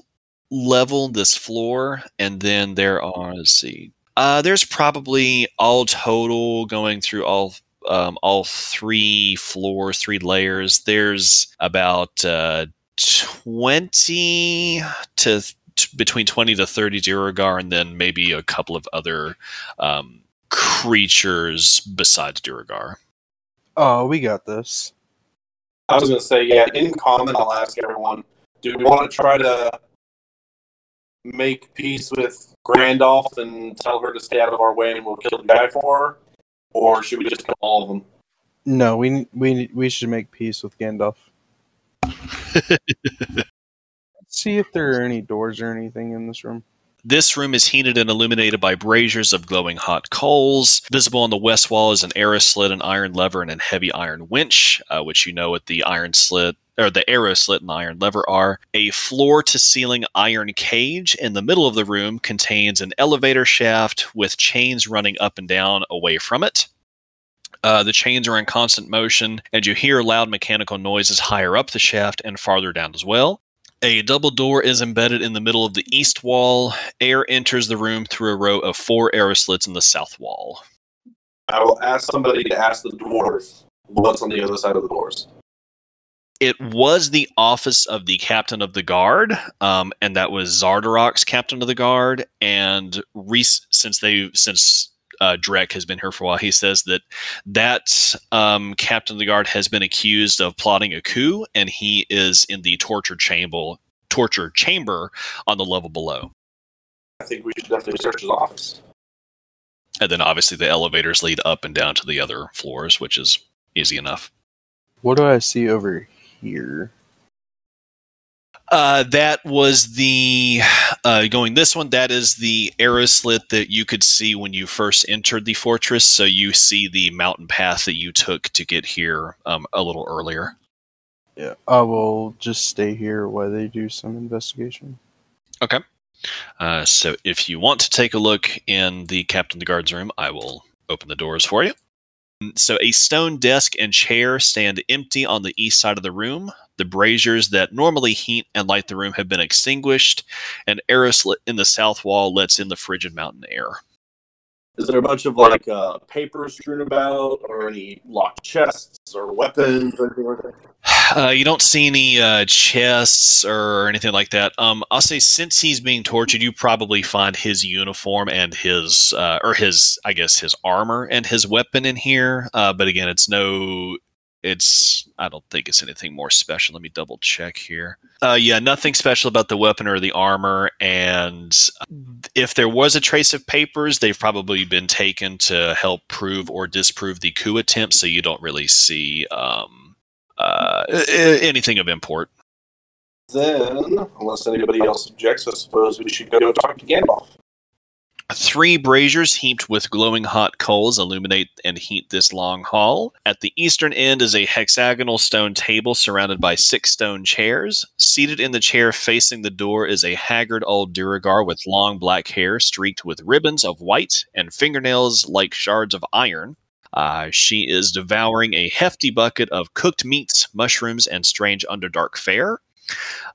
Speaker 1: level, this floor, and then there are let's see. Uh, there's probably all total going through all um, all three floors, three layers. There's about uh, twenty to t- between twenty to thirty Duergar, and then maybe a couple of other um, creatures besides Duergar.
Speaker 2: Oh, we got this.
Speaker 3: I was going to say, yeah, in common, I'll ask everyone do we want to try to make peace with Grandolph and tell her to stay out of our way and we'll kill the guy for her? Or should we just kill all of them?
Speaker 2: No, we we we should make peace with Gandalf. See if there are any doors or anything in this room.
Speaker 1: This room is heated and illuminated by braziers of glowing hot coals. Visible on the west wall is an arrow slit, an iron lever, and a heavy iron winch, uh, which you know what the iron slit or the arrow slit and iron lever are. A floor to ceiling iron cage in the middle of the room contains an elevator shaft with chains running up and down away from it. Uh, the chains are in constant motion, and you hear loud mechanical noises higher up the shaft and farther down as well. A double door is embedded in the middle of the east wall. Air enters the room through a row of four arrow slits in the south wall.
Speaker 3: I will ask somebody to ask the dwarf what's on the other side of the doors.
Speaker 1: It was the office of the captain of the guard, um, and that was Xardorok's captain of the guard. And re- since they since uh, Drek has been here for a while, he says that that um, captain of the guard has been accused of plotting a coup, and he is in the torture chamber torture chamber on the level below.
Speaker 3: I think we should definitely search his office.
Speaker 1: And then obviously the elevators lead up and down to the other floors, which is easy enough.
Speaker 2: What do I see over here?
Speaker 1: Uh, that was the uh, going this one. That is the arrow slit that you could see when you first entered the fortress. So you see the mountain path that you took to get here um, a little earlier.
Speaker 2: Yeah, I will just stay here while they do some investigation.
Speaker 1: Okay. Uh, so if you want to take a look in the captain of the guard's room, I will open the doors for you. So a stone desk and chair stand empty on the east side of the room. The braziers that normally heat and light the room have been extinguished. An arrow slit in the south wall lets in the frigid mountain air.
Speaker 3: Is there a bunch of like uh, papers strewn about, or any locked chests or weapons or anything like that?
Speaker 1: Uh, you don't see any uh, chests or anything like that. Um, I'll say since he's being tortured, you probably find his uniform and his, uh, or his, I guess, his armor and his weapon in here. Uh, but again, it's no, it's, I don't think it's anything more special. Let me double check here. Uh, yeah, nothing special about the weapon or the armor. And if there was a trace of papers, they've probably been taken to help prove or disprove the coup attempt. So you don't really see. Um, uh, anything of import.
Speaker 3: Then, unless anybody else objects, I suppose we should go talk to Gandalf.
Speaker 1: Three braziers heaped with glowing hot coals illuminate and heat this long hall. At the eastern end is a hexagonal stone table surrounded by six stone chairs. Seated in the chair facing the door is a haggard old Duergar with long black hair streaked with ribbons of white and fingernails like shards of iron. Uh, she is devouring a hefty bucket of cooked meats, mushrooms, and strange underdark fare.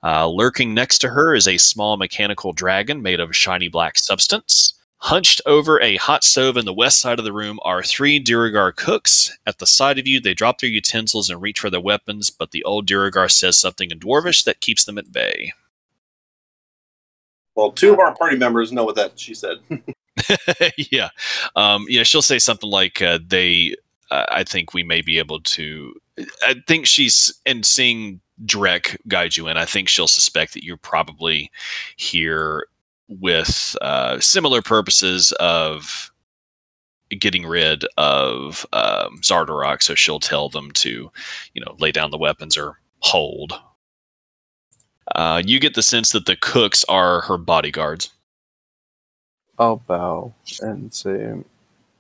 Speaker 1: Uh, lurking next to her is a small mechanical dragon made of shiny black substance. Hunched over a hot stove in the west side of the room are three Duergar cooks. At the side of you, they drop their utensils and reach for their weapons, but the old Duergar says something in Dwarvish that keeps them at bay.
Speaker 3: Well, two of our party members know what that she said.
Speaker 1: yeah, um, yeah. She'll say something like, uh, "They." Uh, I think we may be able to. I think she's and seeing Drek guide you in. I think she'll suspect that you're probably here with uh, similar purposes of getting rid of um, Xardorok. So she'll tell them to, you know, lay down the weapons or hold. Uh, you get the sense that the cooks are her bodyguards.
Speaker 2: I'll bow and say,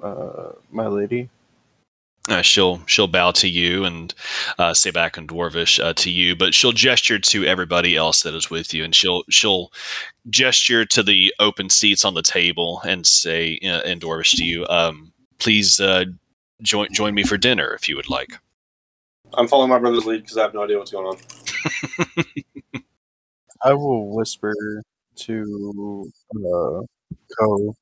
Speaker 2: uh, "My lady."
Speaker 1: Uh, she'll she'll bow to you and uh, say back in dwarvish uh, to you, but she'll gesture to everybody else that is with you, and she'll she'll gesture to the open seats on the table and say uh, in dwarvish to you, um, "Please uh, join join me for dinner if you would like."
Speaker 3: I'm following my brother's lead because I have no idea what's going on.
Speaker 2: I will whisper to uh, Ko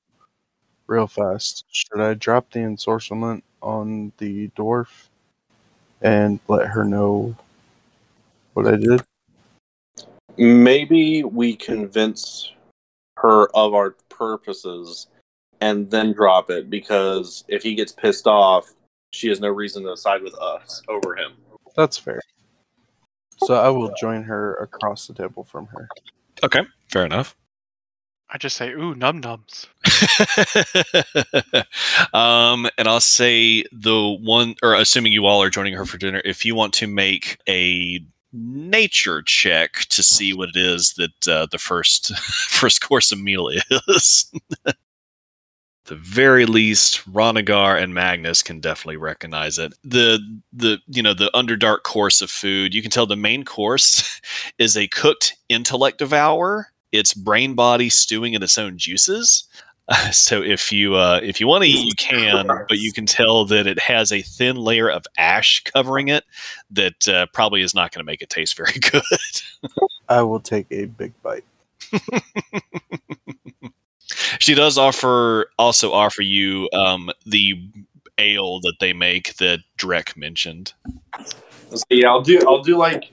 Speaker 2: real fast. Should I drop the ensorcelment on the dwarf and let her know what I did?
Speaker 3: Maybe we convince her of our purposes and then drop it because if he gets pissed off, she has no reason to side with us over him.
Speaker 2: That's fair. So I will join her across the table from her.
Speaker 1: Okay, fair enough.
Speaker 4: I just say, ooh, num nums.
Speaker 1: um, and I'll say the one, or assuming you all are joining her for dinner, if you want to make a nature check to see what it is that uh, the first first course of meal is. the very least, Ronagar and Magnus can definitely recognize it. The the you know the underdark course of food, you can tell the main course is a cooked intellect devour. It's brain body stewing in its own juices. Uh, so if you uh, if you want to eat, you can, but you can tell that it has a thin layer of ash covering it that uh, probably is not going to make it taste very good.
Speaker 2: I will take a big bite.
Speaker 1: she does offer also offer you um, the ale that they make that Drek mentioned.
Speaker 3: So yeah, I'll do I'll do like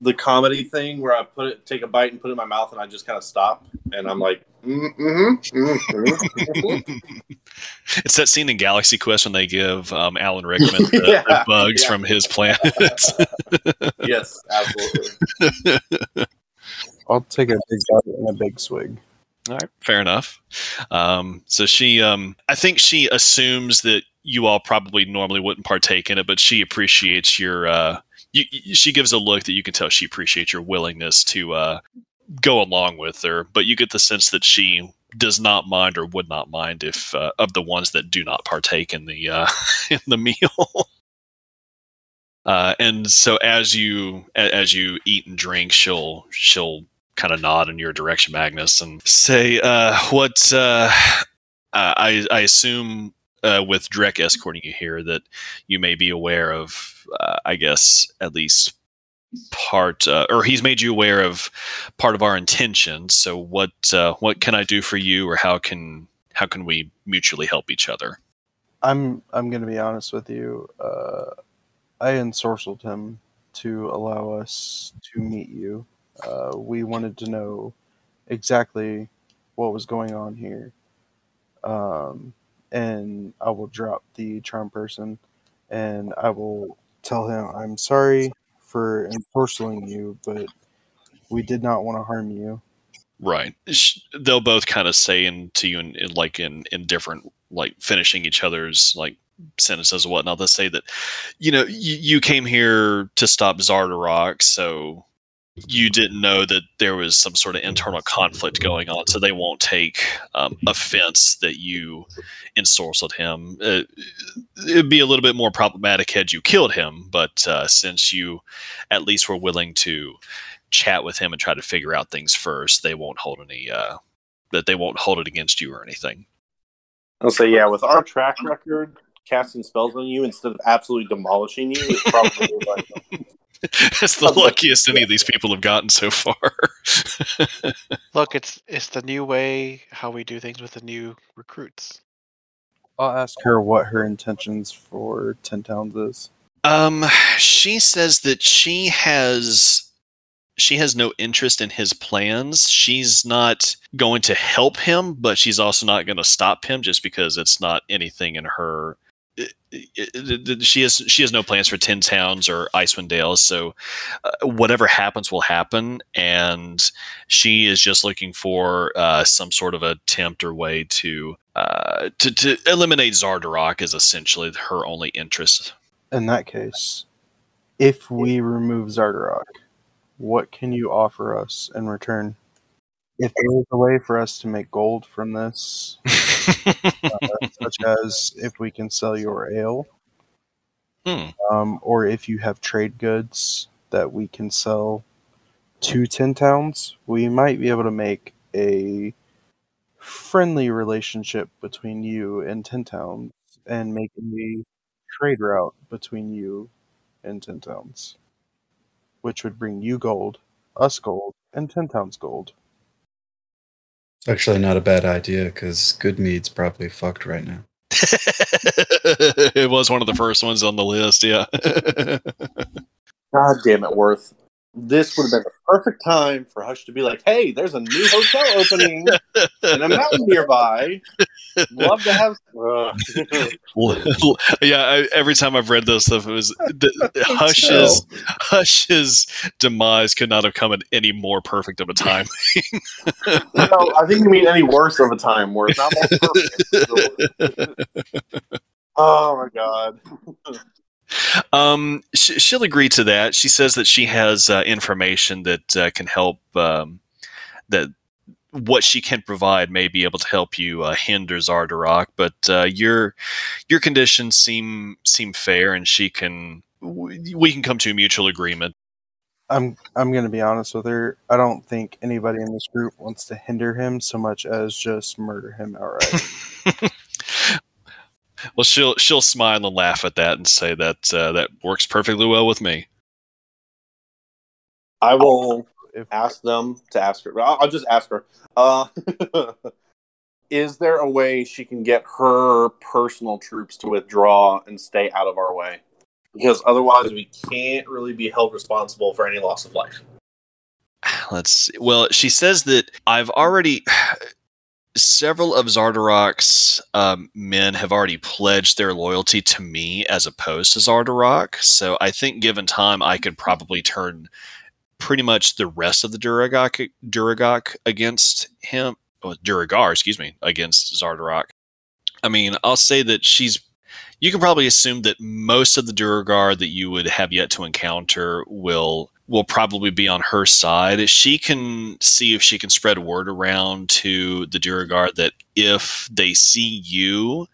Speaker 3: the comedy thing where I put it, take a bite and put it in my mouth, and I just kind of stop, and I'm like, mm-hmm, mm-hmm.
Speaker 1: It's that scene in Galaxy Quest when they give um, Alan Rickman the,
Speaker 3: Yeah,
Speaker 1: the bugs
Speaker 3: yeah.
Speaker 1: from his planet.
Speaker 3: yes, absolutely.
Speaker 2: I'll take a big bite and a big swig.
Speaker 1: All right, fair enough. Um, so she, um, I think she assumes that you all probably normally wouldn't partake in it, but she appreciates your. Uh, you, you- she gives a look that you can tell she appreciates your willingness to uh, go along with her, but you get the sense that she does not mind or would not mind if uh, of the ones that do not partake in the uh, in the meal. Uh, and so as you as you eat and drink, she'll she'll kind of nod in your direction, Magnus, and say, uh, "What?" Uh, I I assume uh, with Drek escorting you here that you may be aware of, uh, I guess, at least part, uh, or he's made you aware of part of our intentions. So, what uh, what can I do for you, or how can how can we mutually help each other?
Speaker 2: I'm I'm gonna be honest with you. Uh, I ensorcelled him to allow us to meet you. Uh, we wanted to know exactly what was going on here, um, and I will drop the charm person, and I will tell him I'm sorry for ensorcelling you, but we did not want to harm you.
Speaker 1: Right. They'll both kind of say in to you in, in like in in different like finishing each other's like sentences and whatnot. They'll say that you know you, you came here to stop Xardorok, so you didn't know that there was some sort of internal conflict going on, so they won't take um, offense that you ensorcelled him. Uh, it'd be a little bit more problematic had you killed him, but uh, since you at least were willing to chat with him and try to figure out things first, they won't hold any uh, that they won't hold it against you or anything.
Speaker 3: I'll say yeah. With our track record, casting spells on you instead of absolutely demolishing you is probably like
Speaker 1: That's the luckiest any of these people have gotten so far.
Speaker 4: Look, it's it's the new way how we do things with the new recruits.
Speaker 2: I'll ask her what her intentions for Ten Towns is.
Speaker 1: um, she says that she has she has no interest in his plans. She's not going to help him, but she's also not going to stop him just because it's not anything in her. It- it- it- she has she has no plans for Ten Towns or Icewind Dale, so uh, whatever happens will happen, and she is just looking for uh, some sort of attempt or way to uh, to to eliminate Xardorok is essentially her only interest.
Speaker 2: In that case, if we remove Xardorok, what can you offer us in return? If there is a way for us to make gold from this, uh, such as if we can sell your ale,
Speaker 1: Hmm.
Speaker 2: um, or if you have trade goods that we can sell to Ten Towns, we might be able to make a friendly relationship between you and Ten Towns and make a trade route between you and Ten Towns, which would bring you gold, us gold, and Ten Towns gold.
Speaker 5: It's actually not a bad idea because Goodmead's probably fucked right now.
Speaker 1: it was one of the first ones on the list, yeah.
Speaker 3: God damn it, Worth. This would have been the perfect time for Hush to be like, hey, there's a new hotel opening in a mountain nearby. Love to have.
Speaker 1: Yeah, I, every time I've read this stuff, it was the, Hush's Hush's demise could not have come at any more perfect of a time.
Speaker 3: no, I think you mean any worse of a time, Worth. Not more perfect. oh my god.
Speaker 1: Um, sh- she'll agree to that. She says that she has uh, information that uh, can help. Um, that what she can provide may be able to help you uh, hinder Xardorok, but uh, your your conditions seem seem fair, and she can. We can come to a mutual agreement.
Speaker 2: I'm I'm gonna be honest with her. I don't think anybody in this group wants to hinder him so much as just murder him outright.
Speaker 1: well, she'll she'll smile and laugh at that and say that uh, that works perfectly well with me.
Speaker 3: I will ask them to ask her. I'll, I'll just ask her. Uh, is there a way she can get her personal troops to withdraw and stay out of our way? Because otherwise, we can't really be held responsible for any loss of life.
Speaker 1: Let's see. Well, she says that I've already. Several of Xardorok's um, men have already pledged their loyalty to me as opposed to Xardorok. So I think, given time, I could probably turn pretty much the rest of the Duragok, Duragok against him. Well, Duergar, excuse me, against Xardorok. I mean, I'll say that she's. You can probably assume that most of the Duergar that you would have yet to encounter will will probably be on her side. She can see if she can spread word around to the Duergar that if they see you,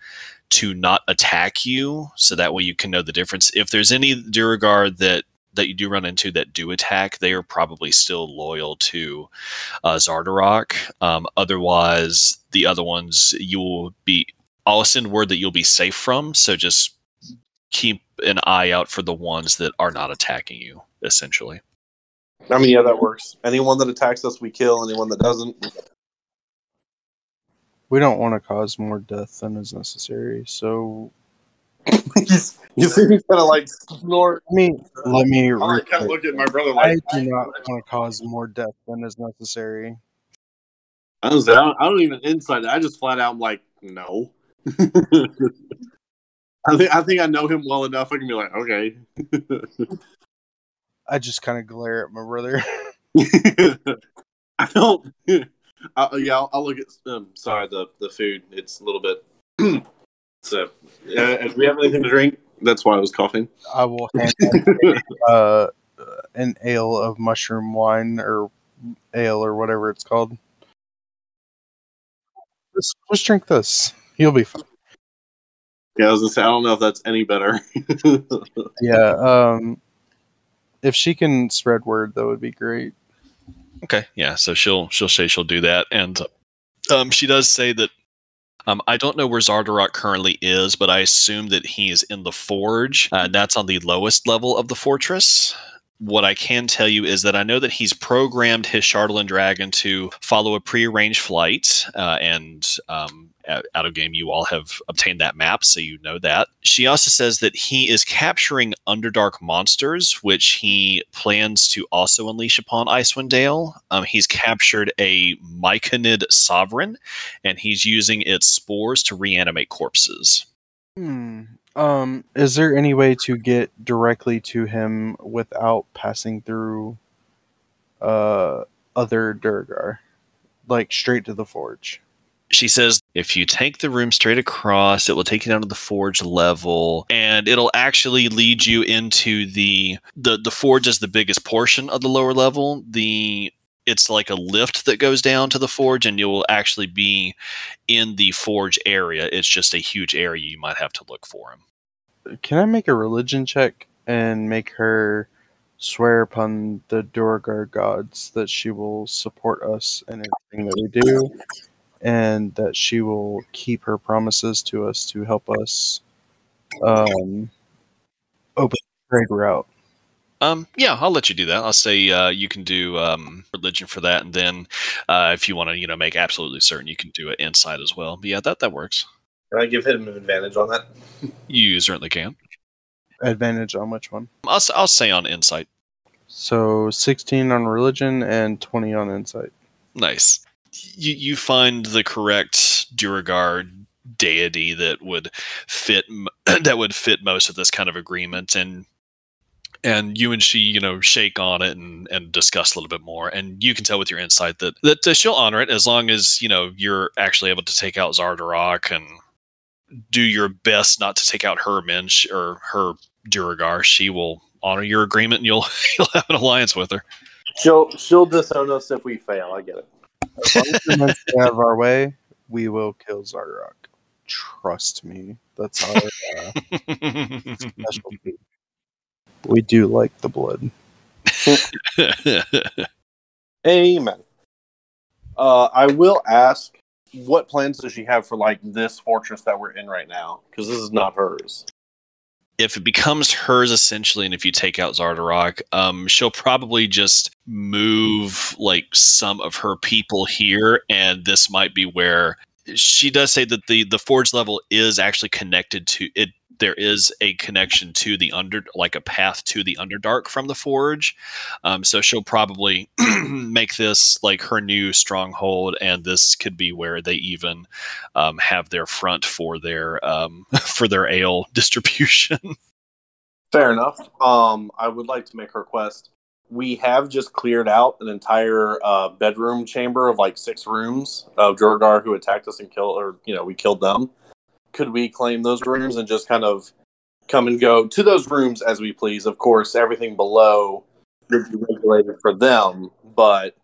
Speaker 1: to not attack you, so that way you can know the difference. If there's any Duergar that that you do run into that do attack, they are probably still loyal to uh, Xardorok. Um, otherwise, the other ones you will be. I'll send word that you'll be safe from. So just keep an eye out for the ones that are not attacking you. Essentially.
Speaker 3: I mean, yeah, that works. Anyone that attacks us, we kill. Anyone that doesn't,
Speaker 2: we don't want to cause more death than is necessary, so
Speaker 3: He's- you see me kind of like snort.
Speaker 2: let me let me.
Speaker 3: I kind of look at my brother
Speaker 2: I do not want to cause more death than is necessary.
Speaker 3: I don't, I don't, I don't even inside it. I just flat out like, no. I think I think I know him well enough. I can be like, okay.
Speaker 2: I just kind of glare at my brother.
Speaker 3: I don't. I, yeah, I'll, I'll look at. Um, sorry, the the food. It's a little bit. so, uh, do we have anything to drink? That's why I was coughing.
Speaker 2: I will hand uh, an ale of mushroom wine or ale or whatever it's called. Just, just drink this. You'll be fine.
Speaker 3: Yeah, I was gonna say I don't know if that's any better.
Speaker 2: Yeah. Um, if she can spread word, that would be great.
Speaker 1: Okay, yeah. So she'll she'll say she'll do that, and um, she does say that. Um, I don't know where Xardorok currently is, but I assume that he is in the forge. Uh, that's on the lowest level of the fortress. What I can tell you is that I know that he's programmed his Chardalyn Dragon to follow a prearranged flight, uh, and um, out of game, you all have obtained that map, so you know that. She also says that he is capturing Underdark monsters, which he plans to also unleash upon Icewind Dale. Um, he's captured a Myconid sovereign, and he's using its spores to reanimate corpses.
Speaker 2: Hmm. Um, is there any way to get directly to him without passing through uh other Duergar? Like straight to the forge.
Speaker 1: She says if you take the room straight across, it will take you down to the forge level, and it'll actually lead you into the the the forge is the biggest portion of the lower level. The it's like a lift that goes down to the forge, and you'll actually be in the forge area. It's just a huge area. You might have to look for him.
Speaker 2: Can I make a religion check and make her swear upon the Duergar gods that she will support us in everything that we do, and that she will keep her promises to us to help us um, open the trade route?
Speaker 1: Um, yeah, I'll let you do that. I'll say uh, you can do um, religion for that, and then uh, if you want to, you know, make absolutely certain, you can do it insight as well. But yeah, that that works.
Speaker 3: Can I give him an advantage on that?
Speaker 1: You certainly can.
Speaker 2: Advantage on which one?
Speaker 1: I'll s- I'll say on insight.
Speaker 2: So 16 on religion and 20 on insight.
Speaker 1: Nice. You you find the correct Duergar deity that would fit that would fit most of this kind of agreement, and and you and she you know shake on it and and discuss a little bit more, and you can tell with your insight that that uh, she'll honor it as long as you know you're actually able to take out Xardorok and do your best not to take out her men sh- or her Duergar. She will honor your agreement, and you'll you'll have an alliance with her.
Speaker 3: She'll she'll disown us if we fail. I get it.
Speaker 2: As long as we have our way, we will kill Xardorok. Trust me. That's our uh, specialty. We do like the blood.
Speaker 3: Amen. Uh, I will ask, what plans does she have for like this fortress that we're in right now? Because this is not hers.
Speaker 1: if it becomes hers essentially, and if you take out Xardorok, um, she'll probably just move like some of her people here, and this might be where she does say that the the forge level is actually connected to it. There is a connection to the under, like a path to the Underdark from the forge. Um, so she'll probably make this like her new stronghold, and this could be where they even um, have their front for their um, for their ale distribution.
Speaker 3: Fair enough. Um, I would like to make her request. We have just cleared out an entire uh, bedroom chamber of like six rooms of Duergar who attacked us and killed, or you know, we killed them. Could we claim those rooms and just kind of come and go to those rooms as we please? Of course, everything below would be regulated for them, but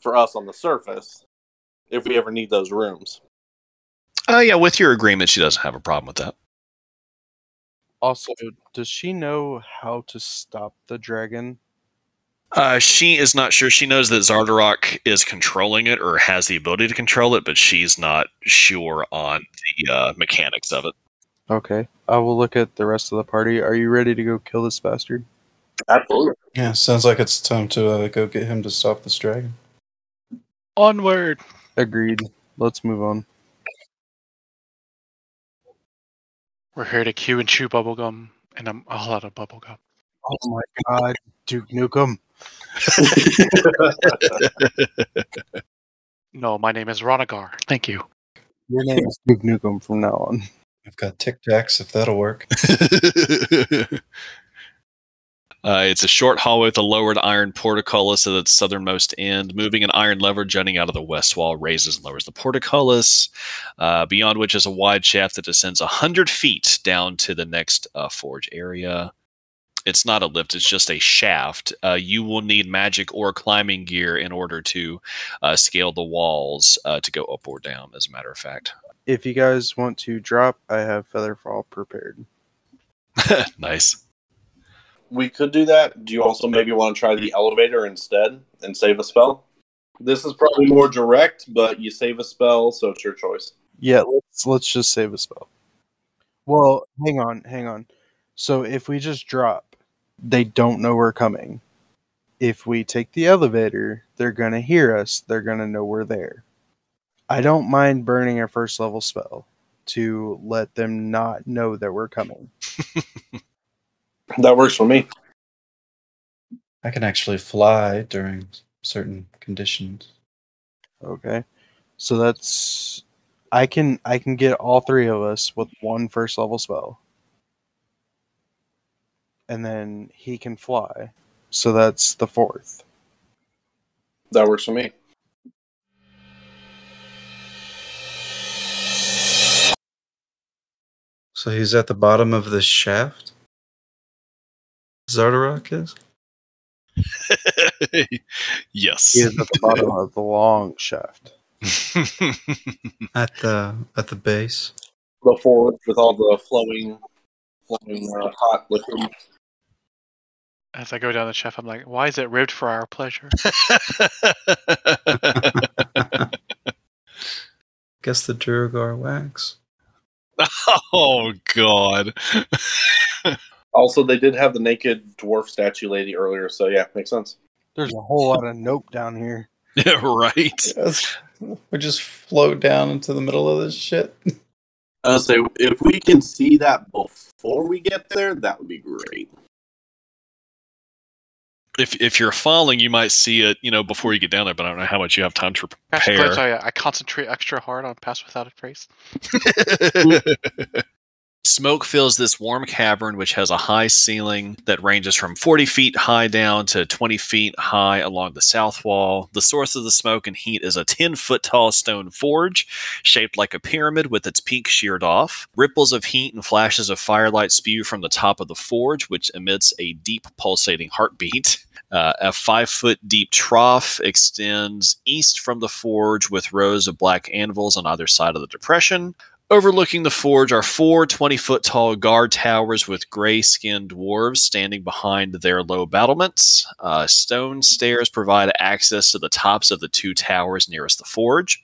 Speaker 3: for us on the surface, if we ever need those rooms.
Speaker 1: Uh, yeah, with your agreement, she doesn't have a problem with that.
Speaker 2: Also, does she know how to stop the dragon?
Speaker 1: Uh, she is not sure. She knows that Xardorok is controlling it or has the ability to control it, but she's not sure on the uh, mechanics of it.
Speaker 2: Okay. I will look at the rest of the party. Are you ready to go kill this bastard?
Speaker 3: Absolutely.
Speaker 5: Yeah, sounds like it's time to uh, go get him to stop this dragon.
Speaker 4: Onward.
Speaker 2: Agreed. Let's move on.
Speaker 4: We're here to queue and chew bubblegum, and I'm all out of bubblegum.
Speaker 2: Oh my god, Duke Nukem.
Speaker 4: No, my name is Ronagar. Thank you.
Speaker 2: Your name is Duke Nukem from now on.
Speaker 5: I've got Tic Tacs if that'll work.
Speaker 1: Uh, it's a short hallway with a lowered iron portcullis at its southernmost end. Moving an iron lever jutting out of the west wall raises and lowers the portcullis, uh, beyond which is a wide shaft that descends 100 feet down to the next uh, forge area. It's not a lift, it's just a shaft. Uh, you will need magic or climbing gear in order to uh, scale the walls uh, to go up or down, as a matter of fact.
Speaker 2: If you guys want to drop, I have Featherfall prepared.
Speaker 1: nice.
Speaker 3: we could do that. Do you also maybe want to try the elevator instead and save a spell? This is probably more direct, but you save a spell, so it's your choice.
Speaker 2: Yeah, let's let's just save a spell. Well, hang on, hang on. So if we just drop, they don't know we're coming. If we take the elevator, they're gonna hear us. They're gonna know we're there. I don't mind burning a first level spell to let them not know that we're coming.
Speaker 3: That works for me.
Speaker 5: I can actually fly during certain conditions.
Speaker 2: Okay. So that's I can I can get all three of us with one first level spell. And then he can fly. So that's the fourth.
Speaker 3: That works for me.
Speaker 5: So he's at the bottom of the shaft? Xardorok is?
Speaker 1: yes.
Speaker 2: He is at the bottom of the long shaft.
Speaker 5: At the at the base.
Speaker 3: The forward with all the flowing, flowing uh, hot liquid.
Speaker 4: As I go down the shaft, I'm like, why is it ribbed for our pleasure?
Speaker 5: Guess the Duergar wax.
Speaker 1: oh God.
Speaker 3: Also, they did have the naked dwarf statue lady earlier, so yeah, makes sense.
Speaker 2: There's a whole lot of nope down here.
Speaker 1: Yeah, right.
Speaker 5: Yes. We just float down into the middle of this shit.
Speaker 3: I was say if we can see that before we get there, that would be great.
Speaker 1: If if you're falling, you might see it, you know, before you get down there. But I don't know how much you have time to prepare.
Speaker 4: glad I, I concentrate extra hard on pass without a trace.
Speaker 1: Smoke fills this warm cavern, which has a high ceiling that ranges from 40 feet high down to 20 feet high along the south wall. The source of the smoke and heat is a 10 foot tall stone forge shaped like a pyramid with its peak sheared off. Ripples of heat and flashes of firelight spew from the top of the forge, which emits a deep pulsating heartbeat. Uh, a five foot deep trough extends east from the forge with rows of black anvils on either side of the depression. Overlooking the forge are four 20 foot tall guard towers with gray skinned dwarves standing behind their low battlements. Uh, stone stairs provide access to the tops of the two towers nearest the forge.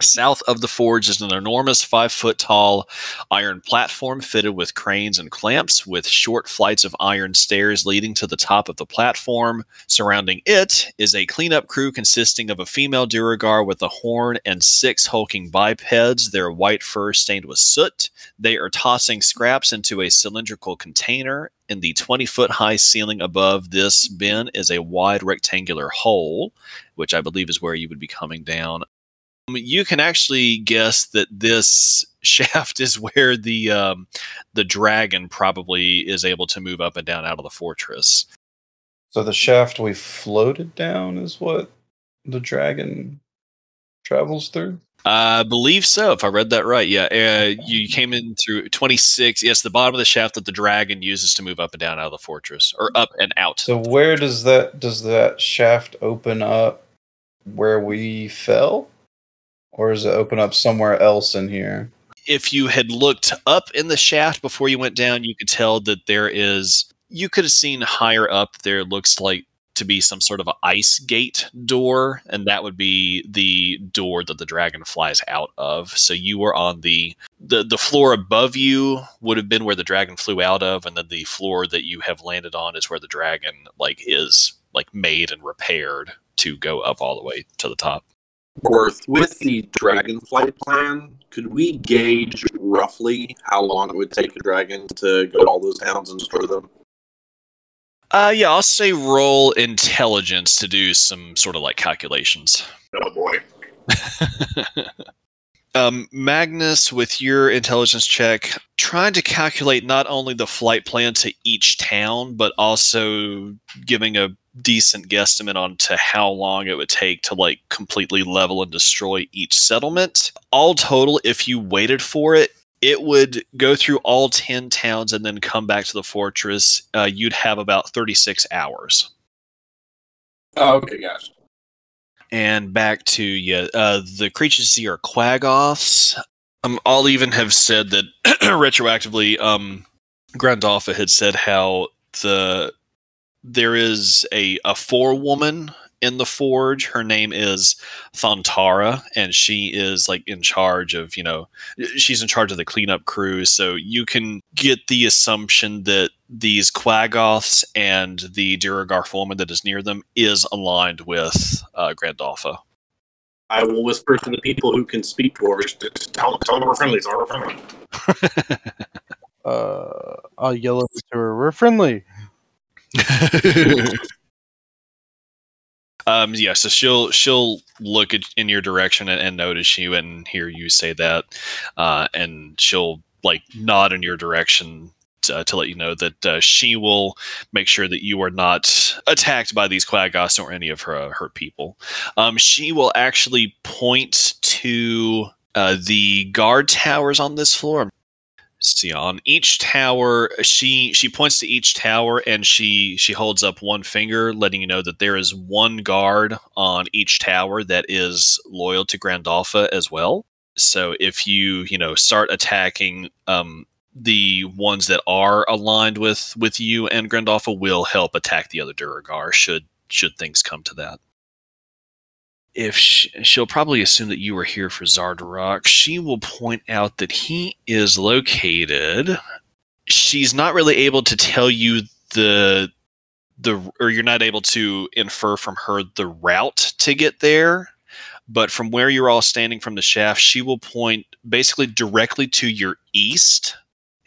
Speaker 1: South of the forge is an enormous five foot tall iron platform fitted with cranes and clamps, with short flights of iron stairs leading to the top of the platform. Surrounding it is a cleanup crew consisting of a female Duergar with a horn and six hulking bipeds, their white fur stained with soot. They are tossing scraps into a cylindrical container. In the 20 foot high ceiling above this bin is a wide rectangular hole, which I believe is where you would be coming down you can actually guess that this shaft is where the um, the dragon probably is able to move up and down out of the fortress.
Speaker 5: So the shaft we floated down is what the dragon travels through.
Speaker 1: I believe so, if I read that right. Yeah, uh, you came in through 26. Yes, the bottom of the shaft that the dragon uses to move up and down out of the fortress, or up and out.
Speaker 5: So where does that does that shaft open up where we fell? Or does it open up somewhere else in here?
Speaker 1: if you had looked up in the shaft before you went down, you could tell that there is. You could have seen higher up. There looks like to be some sort of ice gate door, and that would be the door that the dragon flies out of. So you were on the the the floor above you would have been where the dragon flew out of, and then the floor that you have landed on is where the dragon like is like made and repaired to go up all the way to the top.
Speaker 3: Worth with the dragonflight plan, could we gauge roughly how long it would take a dragon to go to all those towns and destroy them?
Speaker 1: Uh, yeah, I'll say roll intelligence to do some sort of like calculations.
Speaker 3: Oh boy.
Speaker 1: um, Magnus, with your intelligence check, trying to calculate not only the flight plan to each town, but also giving a decent guesstimate on to how long it would take to like completely level and destroy each settlement. All total, if you waited for it, it would go through all 10 towns and then come back to the fortress. Uh, you'd have about 36 hours.
Speaker 3: Oh, okay, gosh.
Speaker 1: And back to yeah, uh, the creatures you see are quagoths. Um, I'll even have said that retroactively. Um, Grandolpha had said how the there is a a forewoman in the forge. Her name is Thantara, and she is like in charge of you know she's in charge of the cleanup crew. So you can get the assumption that these Quagoths and the Duragarth woman that is near them is aligned with uh, Grandolpha.
Speaker 3: I will whisper to the people who can speak dwarvish. to- to Tell, tell them we're friendly. Tell them we're friendly.
Speaker 2: Uh, I'll yell over to her. We're friendly.
Speaker 1: um, yeah, so she'll she'll look at, in your direction and, and notice you and hear you say that, uh, and she'll like nod in your direction to, to let you know that uh, she will make sure that you are not attacked by these Quagoths or any of her her people. Um, she will actually point to uh, the guard towers on this floor. On each tower, she she points to each tower and she she holds up one finger, letting you know that there is one guard on each tower that is loyal to Grandolpha as well. So if you you know start attacking um, the ones that are aligned with with you and Grandolpha will help attack the other Duergar should should things come to that. If she, she'll probably assume that you were here for Xardorok, she will point out that he is located. She's not really able to tell you the the or you're not able to infer from her the route to get there but from where you're all standing from the shaft she will point basically directly to your east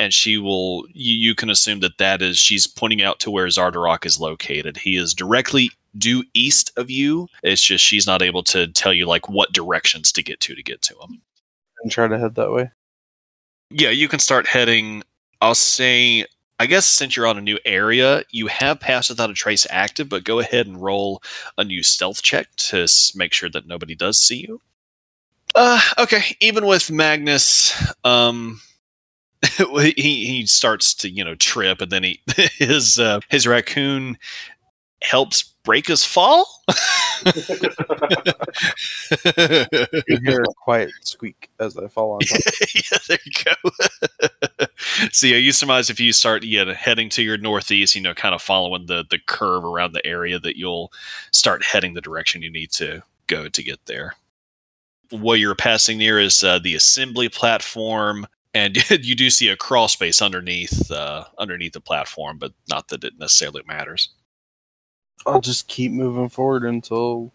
Speaker 1: and she will you, you can assume that that is she's pointing out to where Xardorok is located. He is directly due east of you it's just she's not able to tell you like what directions to get to to get to him
Speaker 2: And try to head that way.
Speaker 1: yeah, you can start heading. I'll say, I guess since you're on a new area, you have passed Without a Trace active, but go ahead and roll a new stealth check to make sure that nobody does see you. Uh, okay. Even with Magnus, um, he he starts to you know trip, and then he his uh, his raccoon helps break his fall.
Speaker 2: You hear a quiet squeak as I fall on top.
Speaker 1: yeah, there you go. so yeah, you surmise if you start yeah, heading to your northeast, you know, kind of following the the curve around the area, that you'll start heading the direction you need to go to get there. What you're passing near is uh, the assembly platform, and you do see a crawl space underneath uh, underneath the platform, but not that it necessarily matters.
Speaker 2: I'll just keep moving forward until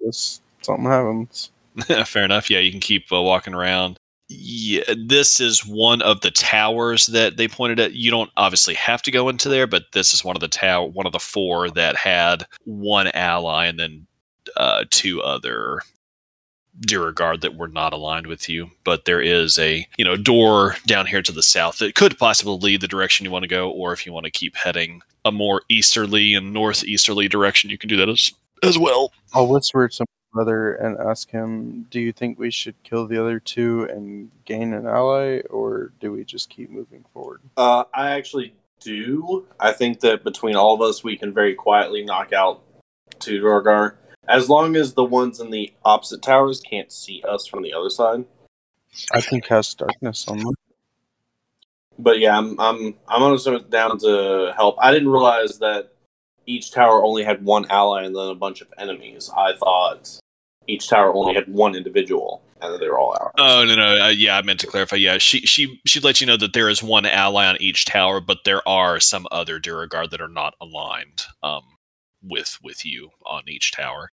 Speaker 2: this something happens.
Speaker 1: Fair enough. Yeah, you can keep uh, walking around. Yeah, this is one of the towers that they pointed at. You don't obviously have to go into there, but this is one of the tower, one of the four that had one ally and then uh, two other Duragard that we're not aligned with you. But there is a you know door down here to the south that could possibly lead the direction you want to go, or if you want to keep heading a more easterly and northeasterly direction, you can do that as as well.
Speaker 2: I'll whisper to my brother and ask him, "Do you think we should kill the other two and gain an ally, or do we just keep moving forward?"
Speaker 3: Uh, I actually do. I think that between all of us, we can very quietly knock out two Duergar. As long as the ones in the opposite towers can't see us from the other side.
Speaker 2: I can cast darkness on them.
Speaker 3: But yeah, I'm I'm I'm honestly down to help. I didn't realize that each tower only had one ally and then a bunch of enemies. I thought each tower only had one individual and that they were all allies.
Speaker 1: Oh no no uh, yeah I meant to clarify yeah she she she let you know that there is one ally on each tower but there are some other Duragard that are not aligned um with with you on each tower.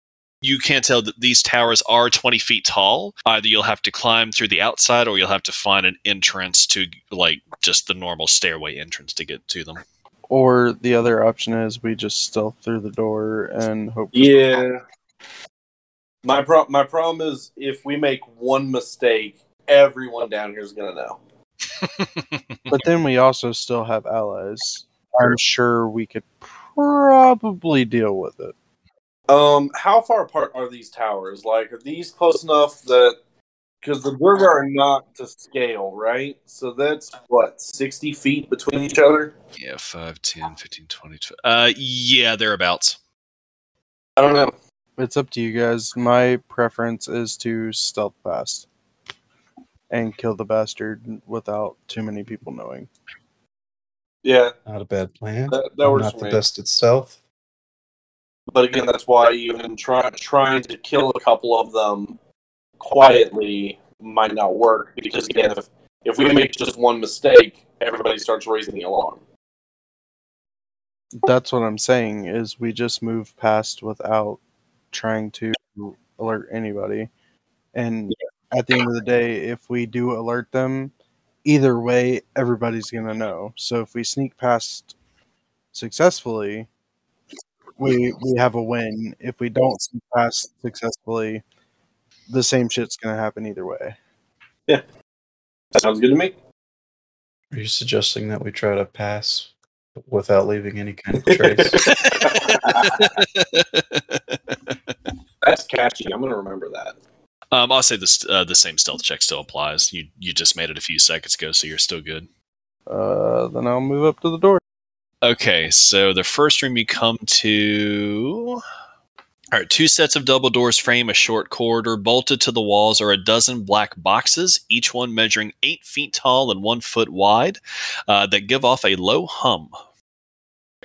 Speaker 1: You can't tell that these towers are 20 feet tall. Either you'll have to climb through the outside or you'll have to find an entrance to like just the normal stairway entrance to get to them.
Speaker 2: Or the other option is we just stealth through the door and hope.
Speaker 3: Yeah. My pro- my problem is if we make one mistake, everyone down here is gonna know.
Speaker 2: But then we also still have allies. I'm sure we could probably deal with it.
Speaker 3: Um, how far apart are these towers? Like, are these close enough that because the Duergar are not to scale, right? So that's what sixty feet between each other.
Speaker 1: Yeah, 5, 10, 15, 20. tw- Uh yeah, thereabouts.
Speaker 3: I don't know.
Speaker 2: It's up to you guys. My preference is to stealth past and kill the bastard without too many people knowing.
Speaker 3: Yeah,
Speaker 5: Not a bad plan.
Speaker 3: that, that
Speaker 5: I'm
Speaker 3: works
Speaker 5: not
Speaker 3: for
Speaker 5: the
Speaker 3: me.
Speaker 5: best at stealth.
Speaker 3: But again, that's why even try, trying to kill a couple of them quietly might not work because again, if if we make just one mistake, everybody starts raising the alarm.
Speaker 2: That's what I'm saying is we just move past without trying to alert anybody. And at the end of the day, if we do alert them, either way everybody's going to know. So if we sneak past successfully, we we have a win. If we don't pass successfully, the same shit's going to happen either way. Yeah.
Speaker 3: Sounds good to me.
Speaker 5: Are you suggesting that we try to pass without leaving any kind of trace?
Speaker 3: That's catchy. I'm gonna remember that.
Speaker 1: um, I'll say this uh, the same stealth check still applies. You you just made it a few seconds ago, so you're still good.
Speaker 2: Uh, then I'll move up to the door.
Speaker 1: Okay, so the first room you come to. All right, two sets of double doors frame a short corridor. Bolted to the walls are a dozen black boxes, each one measuring eight feet tall and one foot wide, uh, that give off a low hum.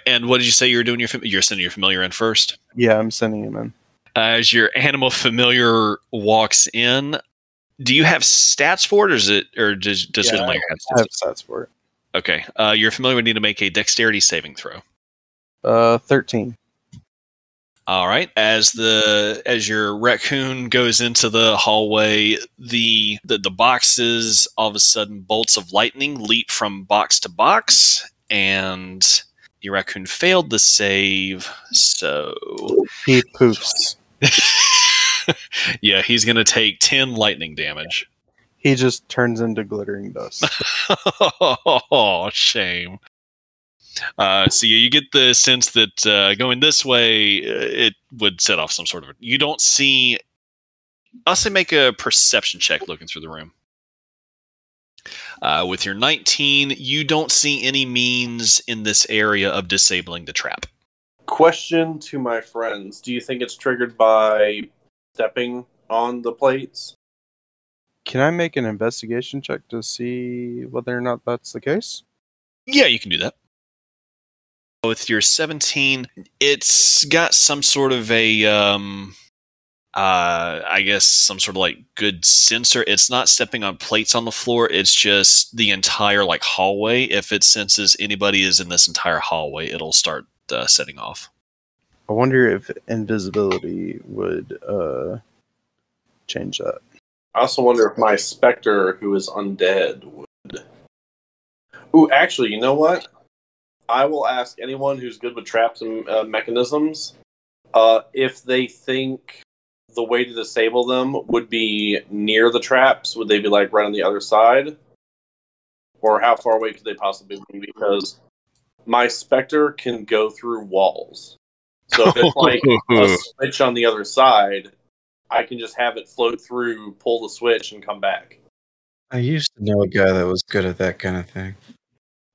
Speaker 1: And what did you say you were doing? Your fam- you're sending your familiar in first.
Speaker 2: Yeah, I'm sending him in.
Speaker 1: As your animal familiar walks in, do you have stats for it, or is it, or does does
Speaker 2: Yeah,
Speaker 1: Familiar have
Speaker 2: I have
Speaker 1: stats
Speaker 2: for it.
Speaker 1: Okay. Uh, you're familiar with need to make a dexterity saving throw.
Speaker 2: Uh, thirteen.
Speaker 1: All right. As the as your raccoon goes into the hallway, the, the the boxes all of a sudden bolts of lightning leap from box to box, and your raccoon failed the save. So
Speaker 2: He poops.
Speaker 1: yeah, he's gonna take ten lightning damage.
Speaker 2: He just turns into glittering dust.
Speaker 1: oh, shame. Uh, so you, you get the sense that uh, going this way, uh, it would set off some sort of. You don't see. I'll say make a perception check looking through the room. Uh, with your 19, you don't see any means in this area of disabling the trap.
Speaker 3: Question to my friends: Do you think it's triggered by stepping on the plates?
Speaker 2: Can I make an investigation check to see whether or not that's the case?
Speaker 1: Yeah, you can do that. With your 17, it's got some sort of a, um, uh, I guess, some sort of like good sensor. It's not stepping on plates on the floor, it's just the entire like hallway. If it senses anybody is in this entire hallway, it'll start uh, setting off.
Speaker 2: I wonder if invisibility would uh change that.
Speaker 3: I also wonder if my specter, who is undead, would. Ooh, actually, you know what? I will ask anyone who's good with traps and uh, mechanisms uh, if they think the way to disable them would be near the traps. Would they be like right on the other side, or how far away could they possibly be? Because my specter can go through walls, so if it's like a switch on the other side, I can just have it float through, pull the switch, and come back.
Speaker 5: I used to know a guy that was good at that kind of thing.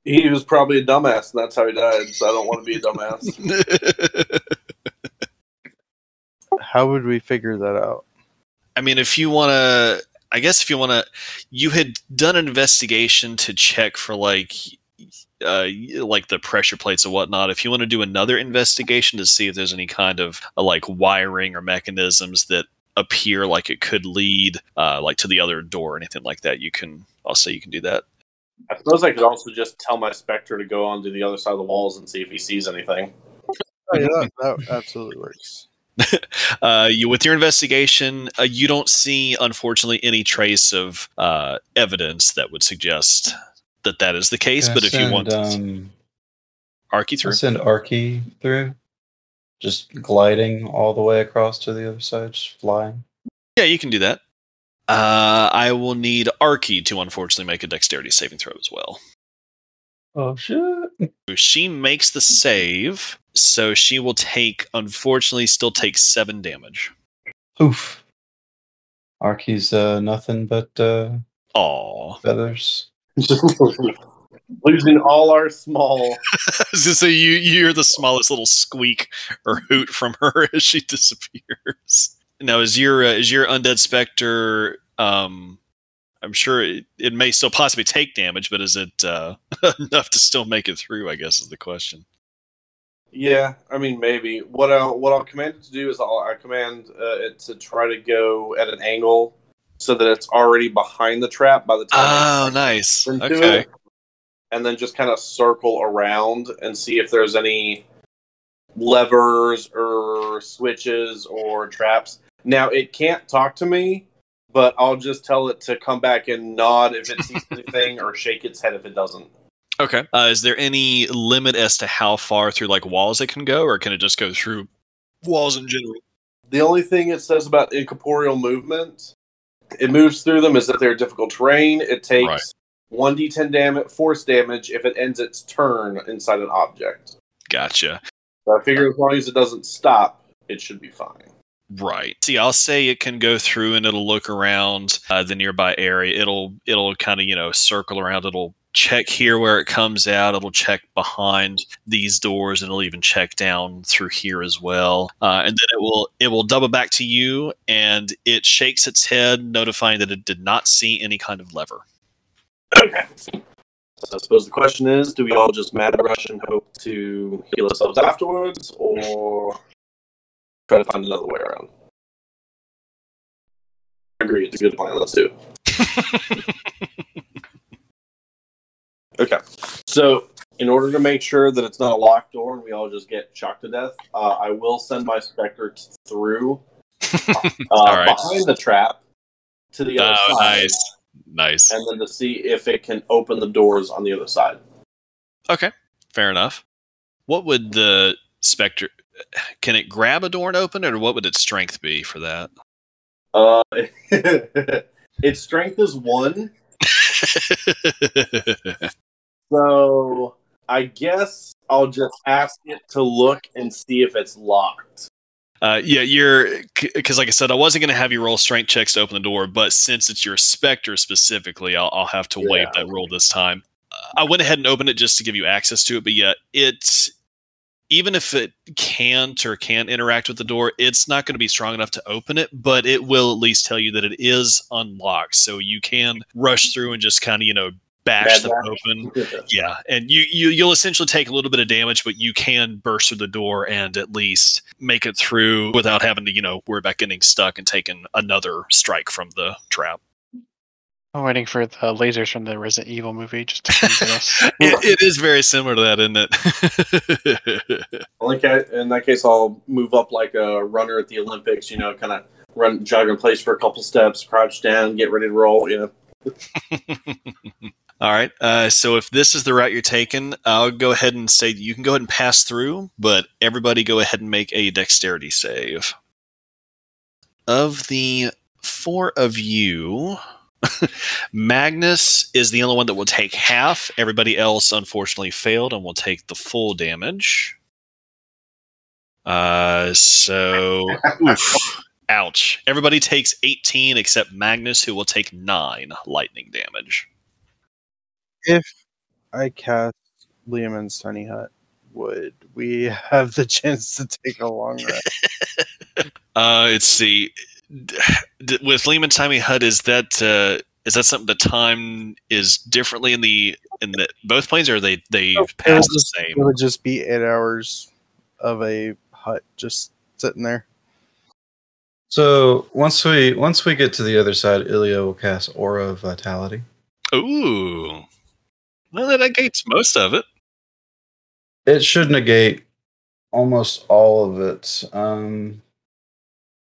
Speaker 3: He was probably a dumbass, and that's how he died. So I don't want to be a dumbass.
Speaker 2: How would we figure that out?
Speaker 1: I mean, if you want to, I guess if you want to, you had done an investigation to check for like, uh, like the pressure plates and whatnot. If you want to do another investigation to see if there's any kind of uh, like wiring or mechanisms that appear like it could lead, uh, like to the other door or anything like that, you can. I'll say you can do that.
Speaker 3: I suppose I could also just tell my specter to go onto the other side of the walls and see if he sees anything.
Speaker 2: Oh, yeah, that, that absolutely works.
Speaker 1: uh, you with your investigation, uh, you don't see, unfortunately, any trace of uh, evidence that would suggest that that is the case.
Speaker 5: Can I
Speaker 1: but if you want to
Speaker 5: um,
Speaker 1: arc you
Speaker 5: I'll
Speaker 1: through,
Speaker 5: send Arky through, just gliding all the way across to the other side, just flying.
Speaker 1: yeah, you can do that. Uh, I will need Arky to unfortunately make a dexterity saving throw as well.
Speaker 5: Oh shit!
Speaker 1: She makes the save, so she will take, unfortunately, still take seven damage.
Speaker 5: Oof. Arky's uh, nothing but uh,
Speaker 1: Aw.
Speaker 5: feathers.
Speaker 3: Losing all our small.
Speaker 1: so you you hear the smallest little squeak or hoot from her as she disappears. Now, is your uh, is your undead specter? Um, I'm sure it, it may still possibly take damage, but is it uh, enough to still make it through? I guess is the question.
Speaker 3: Yeah, I mean maybe. What I'll what I'll command it to do is I'll I command uh, it to try to go at an angle so that it's already behind the trap by the time.
Speaker 1: Oh, nice. Okay.
Speaker 3: it, and then just kind of circle around and see if there's any levers or switches or traps. Now it can't talk to me, but I'll just tell it to come back and nod if it sees anything or shake its head if it doesn't.
Speaker 1: Okay. Uh, is there any limit as to how far through like walls it can go, or can it just go through walls in general?
Speaker 3: The only thing it says about incorporeal movement, it moves through them is that they're difficult terrain. It takes
Speaker 1: Right.
Speaker 3: One d10 damage, force damage if it ends its turn inside an object.
Speaker 1: Gotcha.
Speaker 3: So I figure as long as it doesn't stop, it should be fine.
Speaker 1: Right. See, I'll say it can go through and it'll look around uh, the nearby area. It'll it'll kind of you know circle around. It'll check here where it comes out. It'll check behind these doors, and it'll even check down through here as well. Uh, and then it will it will double back to you, and it shakes its head, notifying that it did not see any kind of lever.
Speaker 3: Okay. So I suppose the question is, do we all just mad rush and hope to heal ourselves afterwards, or try to find another way around? I agree, it's a good plan. Let's do it. Okay. So, in order to make sure that it's not a locked door and we all just get shocked to death, uh, I will send my specter t- through uh,
Speaker 1: right.
Speaker 3: behind the trap to the other
Speaker 1: Oh,
Speaker 3: side,
Speaker 1: nice, nice.
Speaker 3: and then to see if it can open the doors on the other side.
Speaker 1: Okay, fair enough. What would the specter? Can it grab a door and open it, or what would its strength be for that?
Speaker 3: Uh, its strength is one, so I guess I'll just ask it to look and see if it's locked.
Speaker 1: Uh, yeah, you're because, like I said, I wasn't going to have you roll strength checks to open the door, but since it's your specter specifically, I'll, I'll have to waive that roll this time. I went ahead and opened it just to give you access to it, but yeah, it's even if it can't or can't interact with the door, it's not going to be strong enough to open it, but it will at least tell you that it is unlocked, so you can rush through and just kind of you know bash
Speaker 3: Bad
Speaker 1: them
Speaker 3: bash.
Speaker 1: open. Yeah, and you, you you'll essentially take a little bit of damage, but you can burst through the door and at least make it through without having to, you know, worry about getting stuck and taking another strike from the trap.
Speaker 4: I'm waiting for the lasers from the Resident Evil movie just to come get us.
Speaker 1: It, it is very similar to that, isn't it?
Speaker 3: Like I, in that case, I'll move up like a runner at the Olympics. You know, kind of run, jog in place for a couple steps, crouch down, get ready to roll. You know,
Speaker 1: All right. Uh, so if this is the route you're taking, I'll go ahead and say you can go ahead and pass through, but everybody go ahead and make a dexterity save. Of the four of you, Magnus is the only one that will take half. Everybody else, unfortunately, failed and will take the full damage. Uh, so, oof, ouch. Everybody takes 18 except Magnus, who will take 9 lightning damage.
Speaker 2: If I cast Leomund's tiny hut, would we have the chance to take a long rest?
Speaker 1: Uh, let's see. D- d- with Leomund's Tiny Hut, is that uh, is that something the time is differently in the in the both planes, or are they they
Speaker 2: No,
Speaker 1: pass the same?
Speaker 2: It would just be eight hours of a hut just sitting there.
Speaker 5: So once we once we get to the other side, Ilya will cast Aura of Vitality.
Speaker 1: Ooh, well that negates most of it.
Speaker 5: It should negate almost all of it. Um,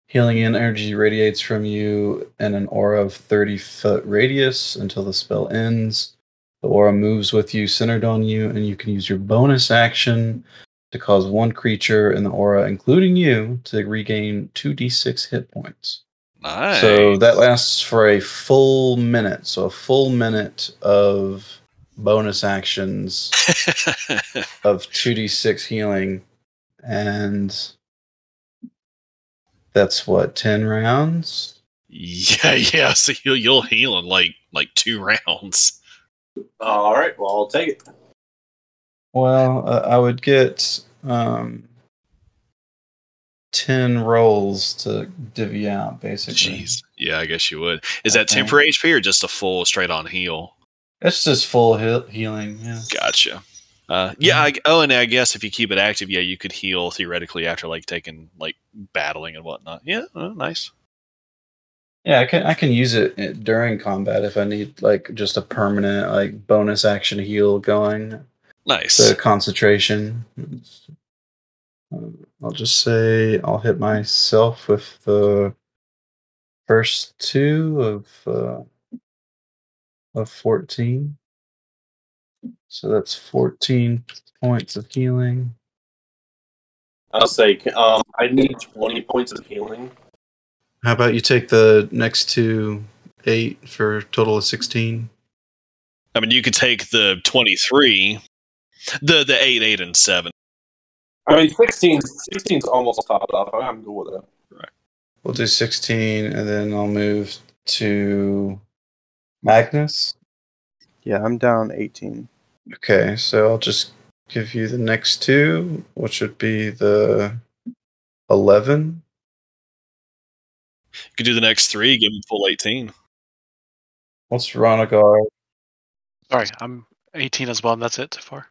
Speaker 5: healing energy radiates from you in an aura of 30 foot radius until the spell ends. The aura moves with you, centered on you, and you can use your bonus action to cause one creature in the aura, including you, to regain 2d6 hit points.
Speaker 1: Nice.
Speaker 5: So that lasts for a full minute. So a full minute of bonus actions of 2d6 healing and that's what 10 rounds
Speaker 1: yeah, yeah. So you'll you'll heal in like like two rounds.
Speaker 3: all right. Well, I'll take it.
Speaker 5: well uh, i would get um 10 rolls to divvy out basically
Speaker 1: Jeez. Yeah, I guess you would. Is
Speaker 5: I
Speaker 1: that
Speaker 5: think.
Speaker 1: temporary HP or just a full straight on heal?
Speaker 5: It's just full heal- healing yeah
Speaker 1: Gotcha. Uh, yeah. I, oh, and I guess if you keep it active, yeah, you could heal theoretically after like taking like battling and whatnot. Yeah, oh, nice.
Speaker 5: yeah i can i can use it uh, during combat if i need like just a permanent like bonus action heal going
Speaker 1: Nice.
Speaker 5: the concentration. Um, I'll just say I'll hit myself with the first two of uh, of fourteen. So that's fourteen points of healing.
Speaker 3: I'll say um, I need twenty points of healing.
Speaker 5: How about you take the next two eight for a total of sixteen?
Speaker 1: I mean, you could take the twenty-three, the the eight, eight, and seven.
Speaker 3: I mean, 16 16's almost topped off. I'm good with it.
Speaker 5: We'll do sixteen, and then I'll move to Magnus.
Speaker 2: Yeah, I'm down 18.
Speaker 5: Okay, so I'll just give you the next two, which would be the 11.
Speaker 1: You could do the next three, give them full eighteen.
Speaker 5: What's Ronagar?
Speaker 4: Sorry, I'm 18 as well, and that's it so far.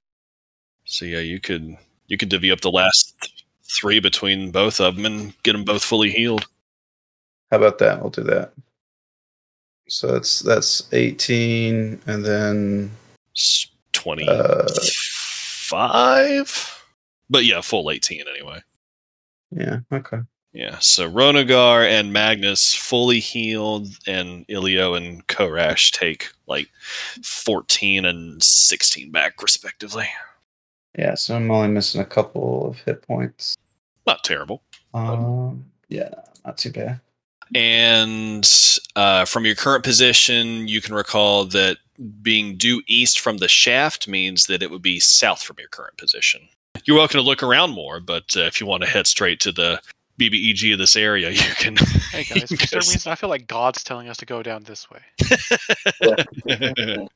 Speaker 1: So yeah, you could you could divvy up the last three between both of them and get them both fully healed.
Speaker 5: How about that? We'll do that. So that's that's 18, and then
Speaker 1: S- 25. but yeah, full 18 anyway.
Speaker 5: Yeah. Okay.
Speaker 1: Yeah, so Ronagar and Magnus fully healed, and Ilio and Korash take like 14 and 16 back, respectively.
Speaker 5: Yeah. So I'm only missing a couple of hit points.
Speaker 1: Not terrible.
Speaker 5: Um. Yeah. Not too bad.
Speaker 1: And uh, from your current position, you can recall that being due east from the shaft means that it would be south from your current position. You're welcome to look around more, but uh, if you want to head straight to the BBEG of this area, you can.
Speaker 4: Hey guys, for some reason I feel like God's telling us to go down this way.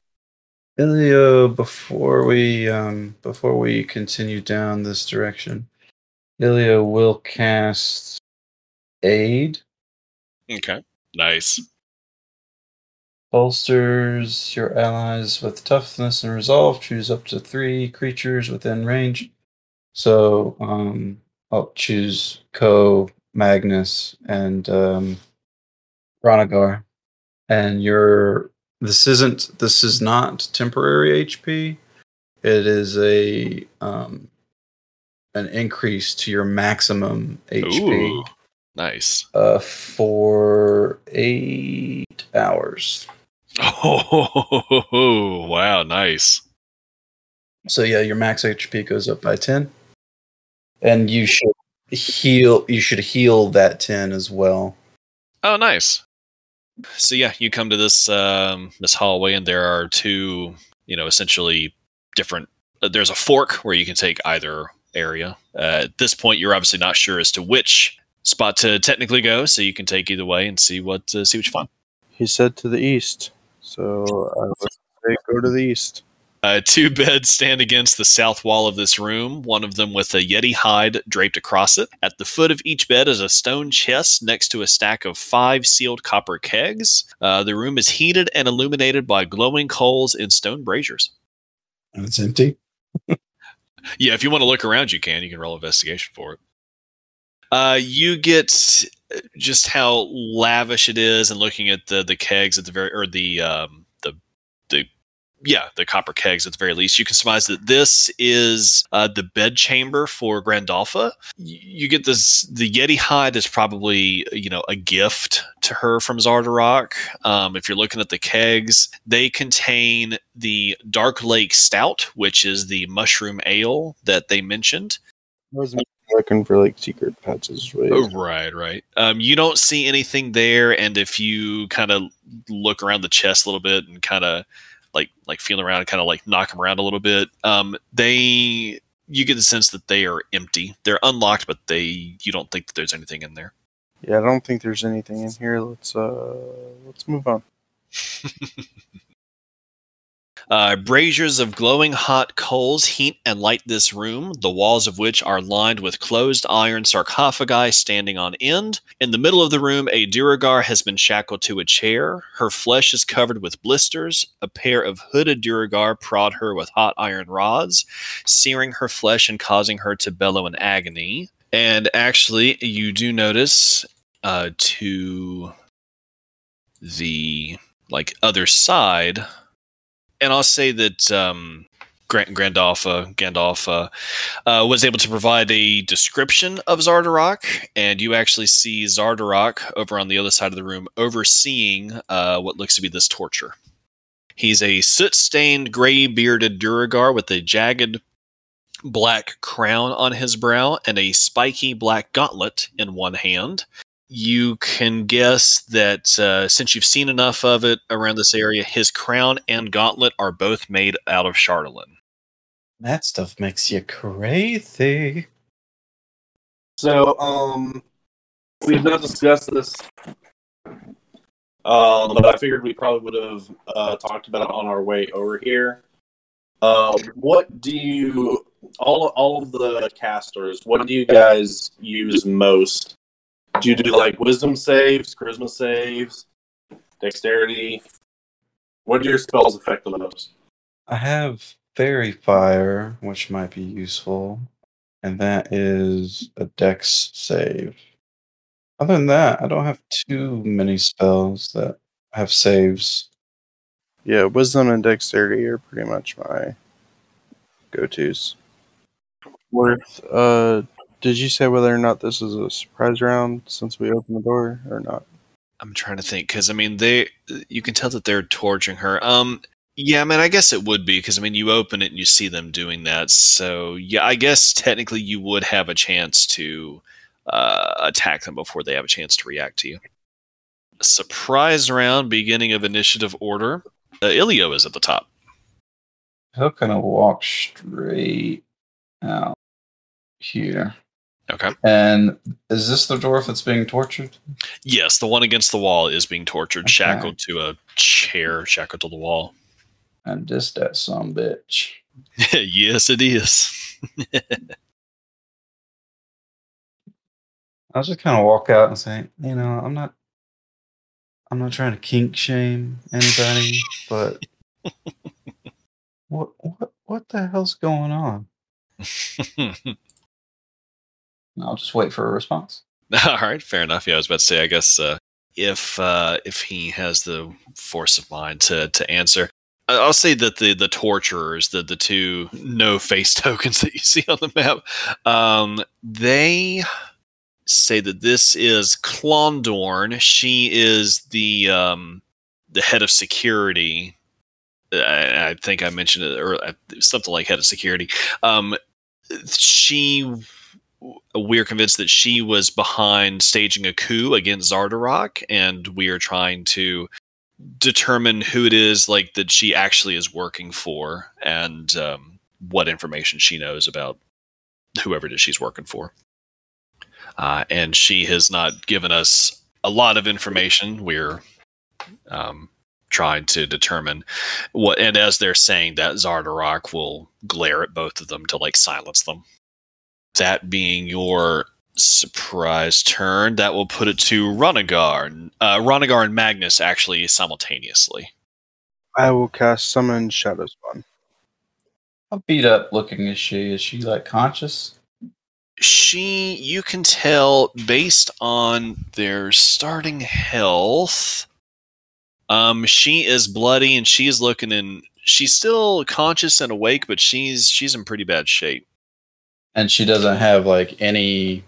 Speaker 5: Ilio, before we um before we continue down this direction, Ilio will cast aid.
Speaker 1: Okay, nice.
Speaker 5: Bolsters your allies with toughness and resolve. Choose up to three creatures within range. So um I'll choose Ko, Magnus, and um Ronagar. And your this isn't this is not temporary HP. It is a um an increase to your maximum HP
Speaker 1: Ooh, nice.
Speaker 5: uh for eight hours.
Speaker 1: Oh, wow, nice.
Speaker 5: So yeah, your max HP goes up by ten. And you should heal you should heal that ten as well.
Speaker 1: Oh, nice. So yeah, you come to this um, this hallway, and there are two, you know, essentially different. Uh, there's a fork where you can take either area. Uh, at this point, you're obviously not sure as to which spot to technically go, so you can take either way and see what uh, see what you find.
Speaker 2: He said to the east, so I would say go to the east.
Speaker 1: Uh, two beds stand against the south wall of this room, one of them with a Yeti hide draped across it. At the foot of each bed is a stone chest next to a stack of five sealed copper kegs. Uh, the room is heated and illuminated by glowing coals in stone braziers.
Speaker 5: And it's empty.
Speaker 1: Yeah, if you want to look around, you can. You can roll investigation for it. Uh, you get uh, just how lavish it is, and looking at the the kegs at the very or the um, the the yeah the copper kegs at the very least, you can surmise that this is uh, the bed chamber for Grandolfa. You get this the Yeti hide is probably you know a gift to her from Xardorok. Um, if you're looking at the kegs, they contain the Dark Lake Stout, which is the mushroom ale that they mentioned.
Speaker 2: Looking for like secret passageways.
Speaker 1: Oh, right, right. Um, you don't see anything there, and if you kind of look around the chest a little bit and kind of like like feel around and kind of like knock them around a little bit, um, they you get the sense that they are empty. They're unlocked, but they you don't think that there's anything in there.
Speaker 2: Yeah, I don't think there's anything in here. Let's uh let's move on.
Speaker 1: Uh, braziers of glowing hot coals heat and light this room, the walls of which are lined with closed iron sarcophagi standing on end. In the middle of the room, a Duergar has been shackled to a chair. Her flesh is covered with blisters. A pair of hooded Duergar prod her with hot iron rods, searing her flesh and causing her to bellow in agony. And actually, you do notice uh, to the like other side and I'll say that um, Grand- Grandolfa, Gandalf, uh, was able to provide a description of Xardorok, and you actually see Xardorok over on the other side of the room overseeing uh, what looks to be this torture. He's a soot stained, gray bearded Duergar with a jagged black crown on his brow and a spiky black gauntlet in one hand you can guess that uh, since you've seen enough of it around this area, his crown and gauntlet are both made out of Chardalyn.
Speaker 5: That stuff makes you crazy.
Speaker 3: So, um, we've not discussed this, um, but I figured we probably would have uh, talked about it on our way over here. Uh, what do you all all of the casters? What do you guys use most? Do you do like wisdom saves, charisma saves, dexterity? What do your spells affect the most?
Speaker 5: I have Faerie Fire, which might be useful, and that is a Dex save. Other than that, I don't have too many spells that have saves.
Speaker 2: Yeah, wisdom and dexterity are pretty much my go tos. Worth, uh, did you say whether or not this is a surprise round since we opened the door or not?
Speaker 1: I'm trying to think because I mean they you can tell that they're torturing her. Um yeah, I mean I guess it would be because I mean you open it and you see them doing that. So yeah, I guess technically you would have a chance to uh, attack them before they have a chance to react to you. Surprise round, beginning of initiative order. Uh, Ilio is at the top.
Speaker 5: He'll kind of walk straight out here.
Speaker 1: Okay.
Speaker 5: And is this the dwarf that's being tortured?
Speaker 1: Yes, the one against the wall is being tortured,
Speaker 5: Okay.
Speaker 1: shackled to a chair, shackled to the wall.
Speaker 5: And this that some bitch.
Speaker 1: yes, it is.
Speaker 5: I'll just kind of walk out and say, you know, I'm not, I'm not trying to kink shame anybody, but what, what, what the hell's going on? I'll just wait for a response.
Speaker 1: All right, fair enough. Yeah, I was about to say. I guess uh, if uh, if he has the force of mind to to answer, I'll say that the the torturers, the the two no face tokens that you see on the map, um, they say that this is Klondorn. She is the um, the head of security. I, I think I mentioned it, or uh, something like head of security. Um, she we're convinced that she was behind staging a coup against Xardorok, and we are trying to determine who it is like that she actually is working for and um, what information she knows about whoever it is she's working for. Uh, and she has not given us a lot of information. We're um, trying to determine what, and as they're saying that, Zardarok will glare at both of them to like silence them that being your surprise turn, that will put it to Ronagar. Uh, Ronagar and Magnus actually simultaneously.
Speaker 2: I will cast Summon Shadow Spawn.
Speaker 5: How beat up looking is she? Is she like conscious?
Speaker 1: She, you can tell based on their starting health, um, she is bloody and she is looking in. She's still conscious and awake, but she's she's in pretty bad shape.
Speaker 5: And she doesn't have like any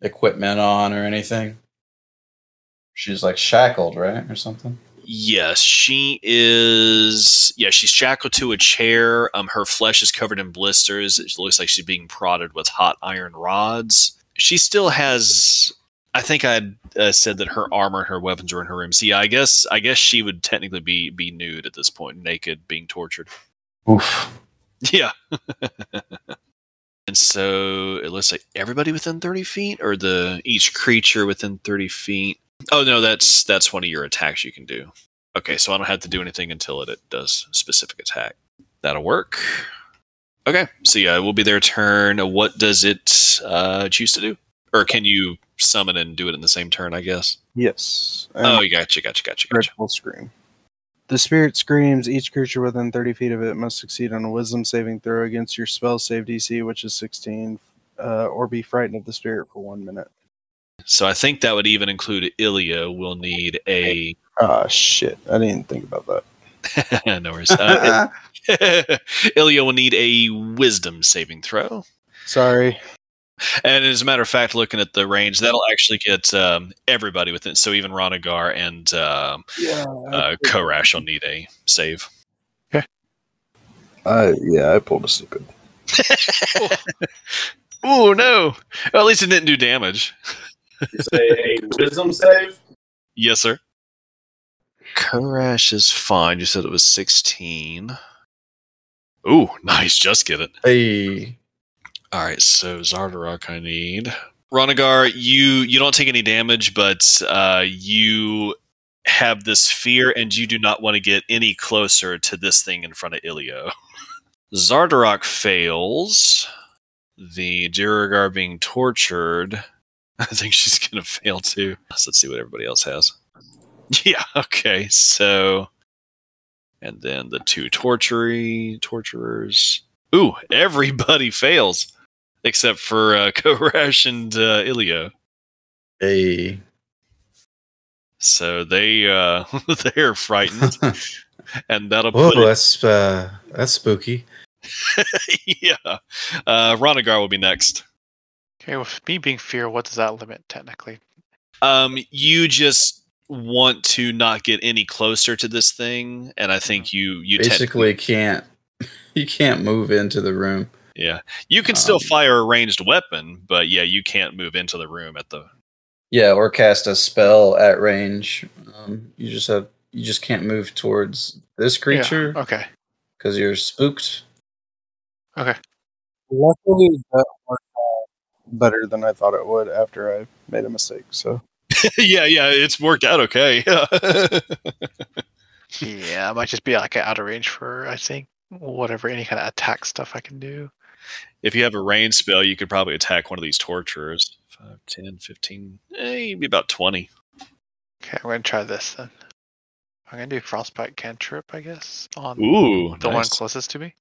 Speaker 5: equipment on or anything? She's like shackled, right? Or something?
Speaker 1: Yes, she is. Yeah, she's shackled to a chair. Um, her flesh is covered in blisters. It looks like she's being prodded with hot iron rods. She still has. I think I uh, said that her armor and her weapons are in her room. So yeah, I guess I guess she would technically be be nude at this point, naked, being tortured.
Speaker 5: Oof.
Speaker 1: Yeah. and so it looks like everybody within thirty feet, or the each creature within thirty feet. Oh no, that's that's one of your attacks you can do. Okay, so I don't have to do anything until it, it does specific attack. That'll work. Okay, so yeah, it will be their turn. What does it uh, choose to do? Or can you summon and do it in the same turn? I guess.
Speaker 2: Yes. And
Speaker 1: Oh, you gotcha, gotcha, gotcha, gotcha.
Speaker 2: Dreadful Scream. The spirit screams. Each creature within 30 feet of it must succeed on a wisdom saving throw against your spell save DC, which is 16, uh, or be frightened of the spirit for one minute.
Speaker 1: So I think that would even include Ilya. Will need a
Speaker 2: Ah, shit. I didn't think about that.
Speaker 1: no worries. Uh, Ilya will need a wisdom saving throw.
Speaker 2: Sorry.
Speaker 1: And as a matter of fact, looking at the range, that'll actually get um, everybody within. So even Ronagar and um,
Speaker 2: Yeah.
Speaker 1: uh, Korash will need a save.
Speaker 2: Uh, yeah, I pulled a stupid.
Speaker 1: oh no. Well, at least it didn't do damage.
Speaker 3: Say a wisdom save?
Speaker 1: Yes, sir. Korash is fine. You said it was 16. Ooh, nice. Just get it.
Speaker 5: Hey.
Speaker 1: All right, so Xardorok, I need. Ronagar, you you don't take any damage, but uh, you have this fear, and you do not want to get any closer to this thing in front of Ilio. Xardorok fails. The Duergar being tortured. I think she's gonna fail too. So let's see what everybody else has. Yeah. Okay. So, and then the two tortury torturers. Ooh, everybody fails except for uh, Korash and uh, Ilio.
Speaker 5: Hey.
Speaker 1: So they uh, they're frightened, and that'll
Speaker 5: Whoa,
Speaker 1: put it,
Speaker 5: that's uh, that's spooky.
Speaker 1: yeah. Uh, Ronagar will be next.
Speaker 4: Okay, with me being fear, what does that limit technically?
Speaker 1: Um, you just want to not get any closer to this thing, and I think you you
Speaker 5: Basically, can't you can't move into the room.
Speaker 1: Yeah you can still
Speaker 5: um,
Speaker 1: fire a ranged weapon, but yeah, you can't move into the room at the
Speaker 5: Yeah, or cast a spell at range. Um, you just have you just can't move towards this creature
Speaker 4: Yeah, okay.
Speaker 5: because you're spooked. Okay.
Speaker 2: Luckily, that worked out better than I thought it would after I made a mistake. So
Speaker 1: yeah yeah it's worked out okay.
Speaker 4: Yeah, it might just be like out of range for I think whatever any kind of attack stuff I can do.
Speaker 1: If you have a rain spell, you could probably attack one of these torturers. 5, 10, 15, eh, maybe about 20.
Speaker 4: Okay, I'm gonna try this then. I'm gonna do frostbite cantrip, I guess, on
Speaker 1: Ooh,
Speaker 4: the one closest to me.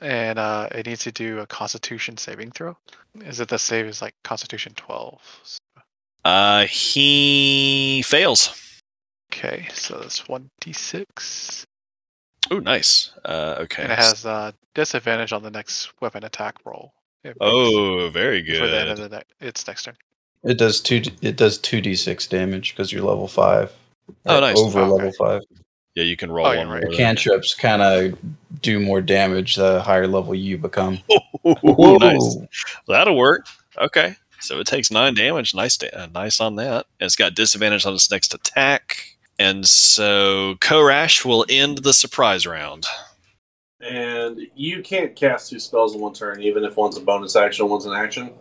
Speaker 4: And uh, it needs to do a Constitution saving throw. Is it the save is like Constitution 12?
Speaker 1: Uh, he fails.
Speaker 4: Okay, so that's 1d6.
Speaker 1: Ooh, nice. Uh, okay.
Speaker 4: And it has uh, disadvantage on the next weapon attack roll.
Speaker 1: Oh, very good.
Speaker 4: For the end of
Speaker 1: good.
Speaker 4: the ne- its next turn.
Speaker 5: It does two. It does two d six damage because you're level five.
Speaker 1: Oh, nice.
Speaker 5: Over
Speaker 4: Oh,
Speaker 5: level
Speaker 4: okay.
Speaker 5: five.
Speaker 1: Yeah, you can roll
Speaker 4: Oh, you're
Speaker 1: one
Speaker 4: right.
Speaker 5: cantrips kind of do more damage the higher level you become.
Speaker 1: Ooh, nice. That'll work. Okay. So it takes nine damage. Nice, da- uh, nice on that. And it's got disadvantage on its next attack. And so Korash will end the surprise round.
Speaker 3: And you can't cast two spells in one turn, even if one's a bonus action, and one's an action.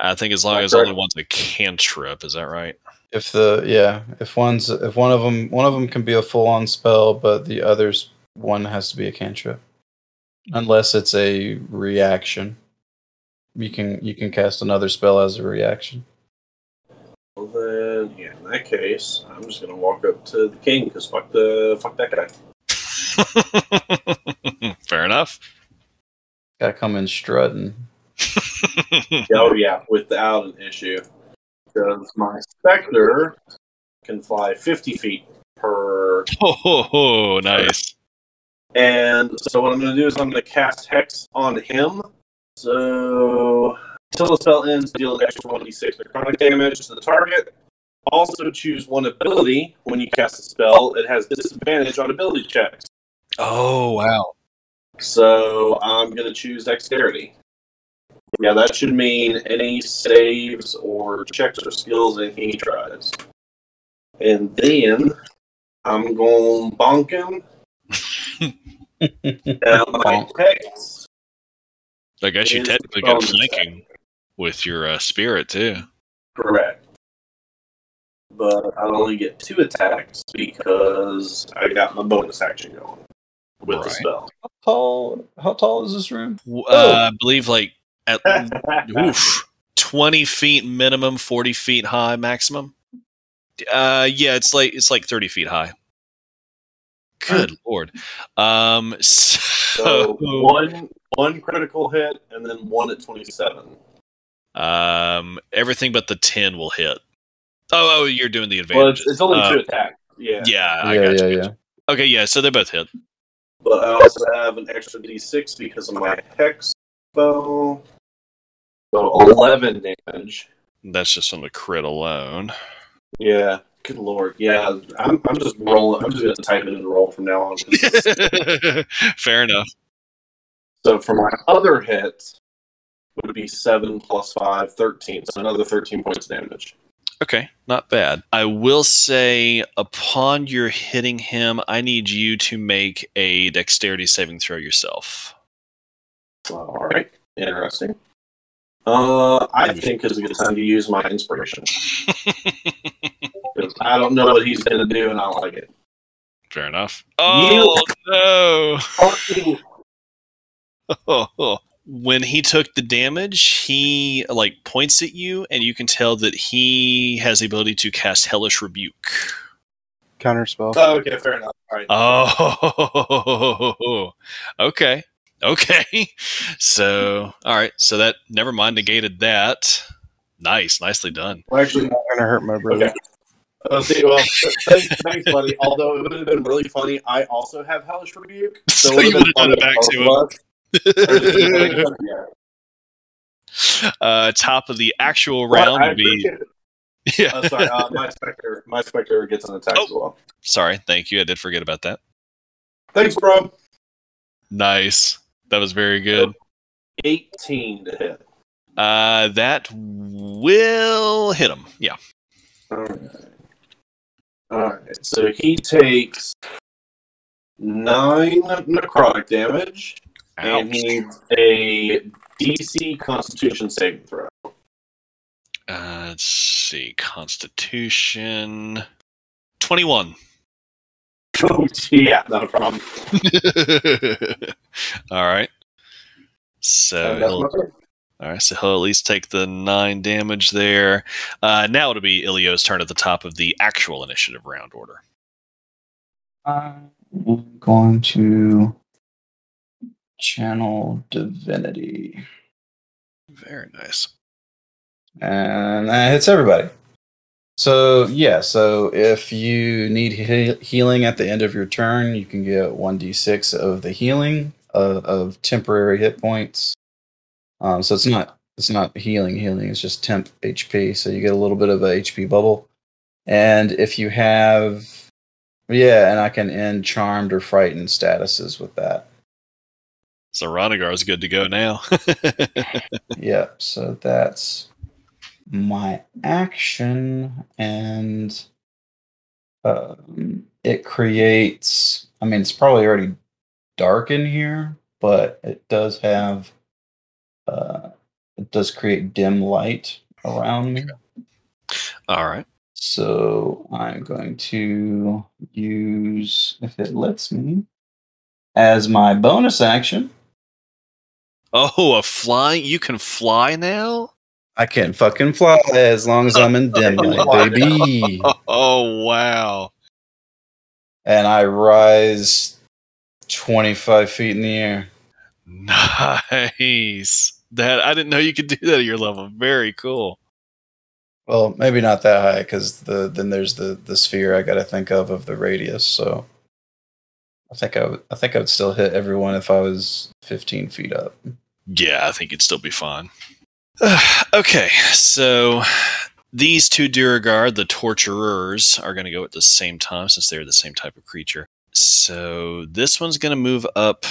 Speaker 1: I think as long
Speaker 3: That's
Speaker 1: as only one's a cantrip, is that right?
Speaker 5: If the yeah, if one's if one of them one of them can be a full on spell, but the others one has to be a cantrip, unless it's a reaction. You can you can cast another spell as a reaction.
Speaker 3: Well, then, yeah, in that case, I'm just gonna walk up to the king because fuck the fuck that guy.
Speaker 1: Fair enough.
Speaker 5: Gotta come in strutting.
Speaker 3: Oh yeah, without an issue, because my specter can fly 50 feet per
Speaker 1: oh, oh, oh nice.
Speaker 3: And so what I'm going to do is I'm going to cast Hex on him. So until the spell ends, deal an extra 1d6 necrotic damage to the target. Also choose one ability when you cast a spell. It has disadvantage on ability checks.
Speaker 1: Oh, wow.
Speaker 3: So I'm going to choose Dexterity. Yeah, that should mean any saves or checks or skills anything he tries. And then I'm going to bonk him. and my hex
Speaker 1: I guess you technically got
Speaker 3: bonus
Speaker 1: flanking with your uh, spirit, too.
Speaker 3: Correct. But I only get two attacks because I got my bonus action going with the spell.
Speaker 5: How tall? How tall is this room?
Speaker 1: W- Uh, I believe like at oof, 20 feet minimum, 40 feet high maximum. Uh, yeah, it's like it's like 30 feet high. Good lord. Um, so,
Speaker 3: so one one critical hit and then one at twenty seven.
Speaker 1: um, everything but the 10 will hit. Oh, oh, you're doing the
Speaker 3: Well,
Speaker 1: advantage.
Speaker 3: it's, it's only
Speaker 1: Uh,
Speaker 3: two attacks. Yeah.
Speaker 1: Yeah, I
Speaker 5: yeah,
Speaker 1: got
Speaker 5: yeah,
Speaker 1: you.
Speaker 5: yeah.
Speaker 1: Okay, yeah, so they're both hit.
Speaker 3: But I also have an extra D six because of my hex spell. So eleven damage.
Speaker 1: That's just on the crit alone.
Speaker 3: Yeah. Good lord. Yeah. I'm, I'm just rolling. I'm just gonna type it in the roll from now on.
Speaker 1: Fair enough.
Speaker 3: So for my other hit would be 7 plus 5, 13. So another 13 points of damage.
Speaker 1: Okay, not bad. I will say, upon your hitting him, I need you to make a dexterity saving throw yourself.
Speaker 3: All right. Interesting. Uh, I think it's a good time to use my inspiration. I don't know what he's going to do, and I like it.
Speaker 1: Fair enough. Oh
Speaker 3: Fucking-
Speaker 1: no! when he took the damage, he like points at you, and you can tell that he has the ability to cast Hellish Rebuke.
Speaker 2: counterspell.
Speaker 3: Oh, okay, fair enough. All right.
Speaker 1: Oh, okay, okay. So, all right. So that never mind negated that. Nice, nicely done.
Speaker 3: well, actually,
Speaker 2: Not gonna hurt my brother.
Speaker 3: okay. Uh, see, well, thanks, thanks, buddy. Although it would have been really funny, I also have Hellish Rebuke.
Speaker 1: So
Speaker 3: it would
Speaker 1: you
Speaker 3: have
Speaker 1: would've done it back
Speaker 3: funny
Speaker 1: to
Speaker 3: for both of us. yeah.
Speaker 1: uh, top of the actual
Speaker 3: Well,
Speaker 1: round
Speaker 3: I
Speaker 1: would be. Yeah.
Speaker 3: Uh, sorry, uh, my specter, my specter gets an attack
Speaker 1: Oh.
Speaker 3: as well.
Speaker 1: Sorry. Thank you. I did forget about that.
Speaker 3: Thanks, bro.
Speaker 1: Nice. That was very good.
Speaker 3: 18 to hit.
Speaker 1: Uh, that will hit him. Yeah.
Speaker 3: Alright. Alright, so he takes nine necrotic damage, and
Speaker 1: Ouch.
Speaker 3: he needs a DC Constitution saving throw.
Speaker 1: Uh, let's see. Constitution. 21.
Speaker 3: Oh, yeah, not a problem.
Speaker 1: All right. So he'll, all right, so he'll at least take the nine damage there. Uh, now it'll be Ilio's turn at the top of the actual initiative round order.
Speaker 5: I'm going to channel divinity,
Speaker 1: Very nice.
Speaker 5: and that hits everybody. So yeah, so if you need he- healing at the end of your turn, you can get one d6 of the healing uh, of temporary hit points. Um, so it's not it's not healing healing; it's just temp HP. So you get a little bit of a HP bubble, and if you have yeah, and I can end charmed or frightened statuses with that.
Speaker 1: So Ronagar's good to go now.
Speaker 5: Yep. So that's my action, and um, it creates. I mean, it's probably already dark in here, but it does have. Uh, it does create dim light around me.
Speaker 1: All right.
Speaker 5: So I'm going to use, if it lets me, as my bonus action.
Speaker 1: Oh, a flying? You can fly now?
Speaker 5: I can fucking fly as long as I'm in dim light, baby.
Speaker 1: Oh, wow.
Speaker 5: And I rise 25 feet in the air.
Speaker 1: Nice. That I didn't know you could do that at your level. Very cool.
Speaker 5: Well, maybe not that high because the then there's the the sphere I got to think of of the radius. So I think I would I think I would still hit everyone if I was 15 feet up.
Speaker 1: Yeah, I think it'd still be fine. okay, so these two Duragard, the torturers, are going to go at the same time since they're the same type of creature. So this one's going to move up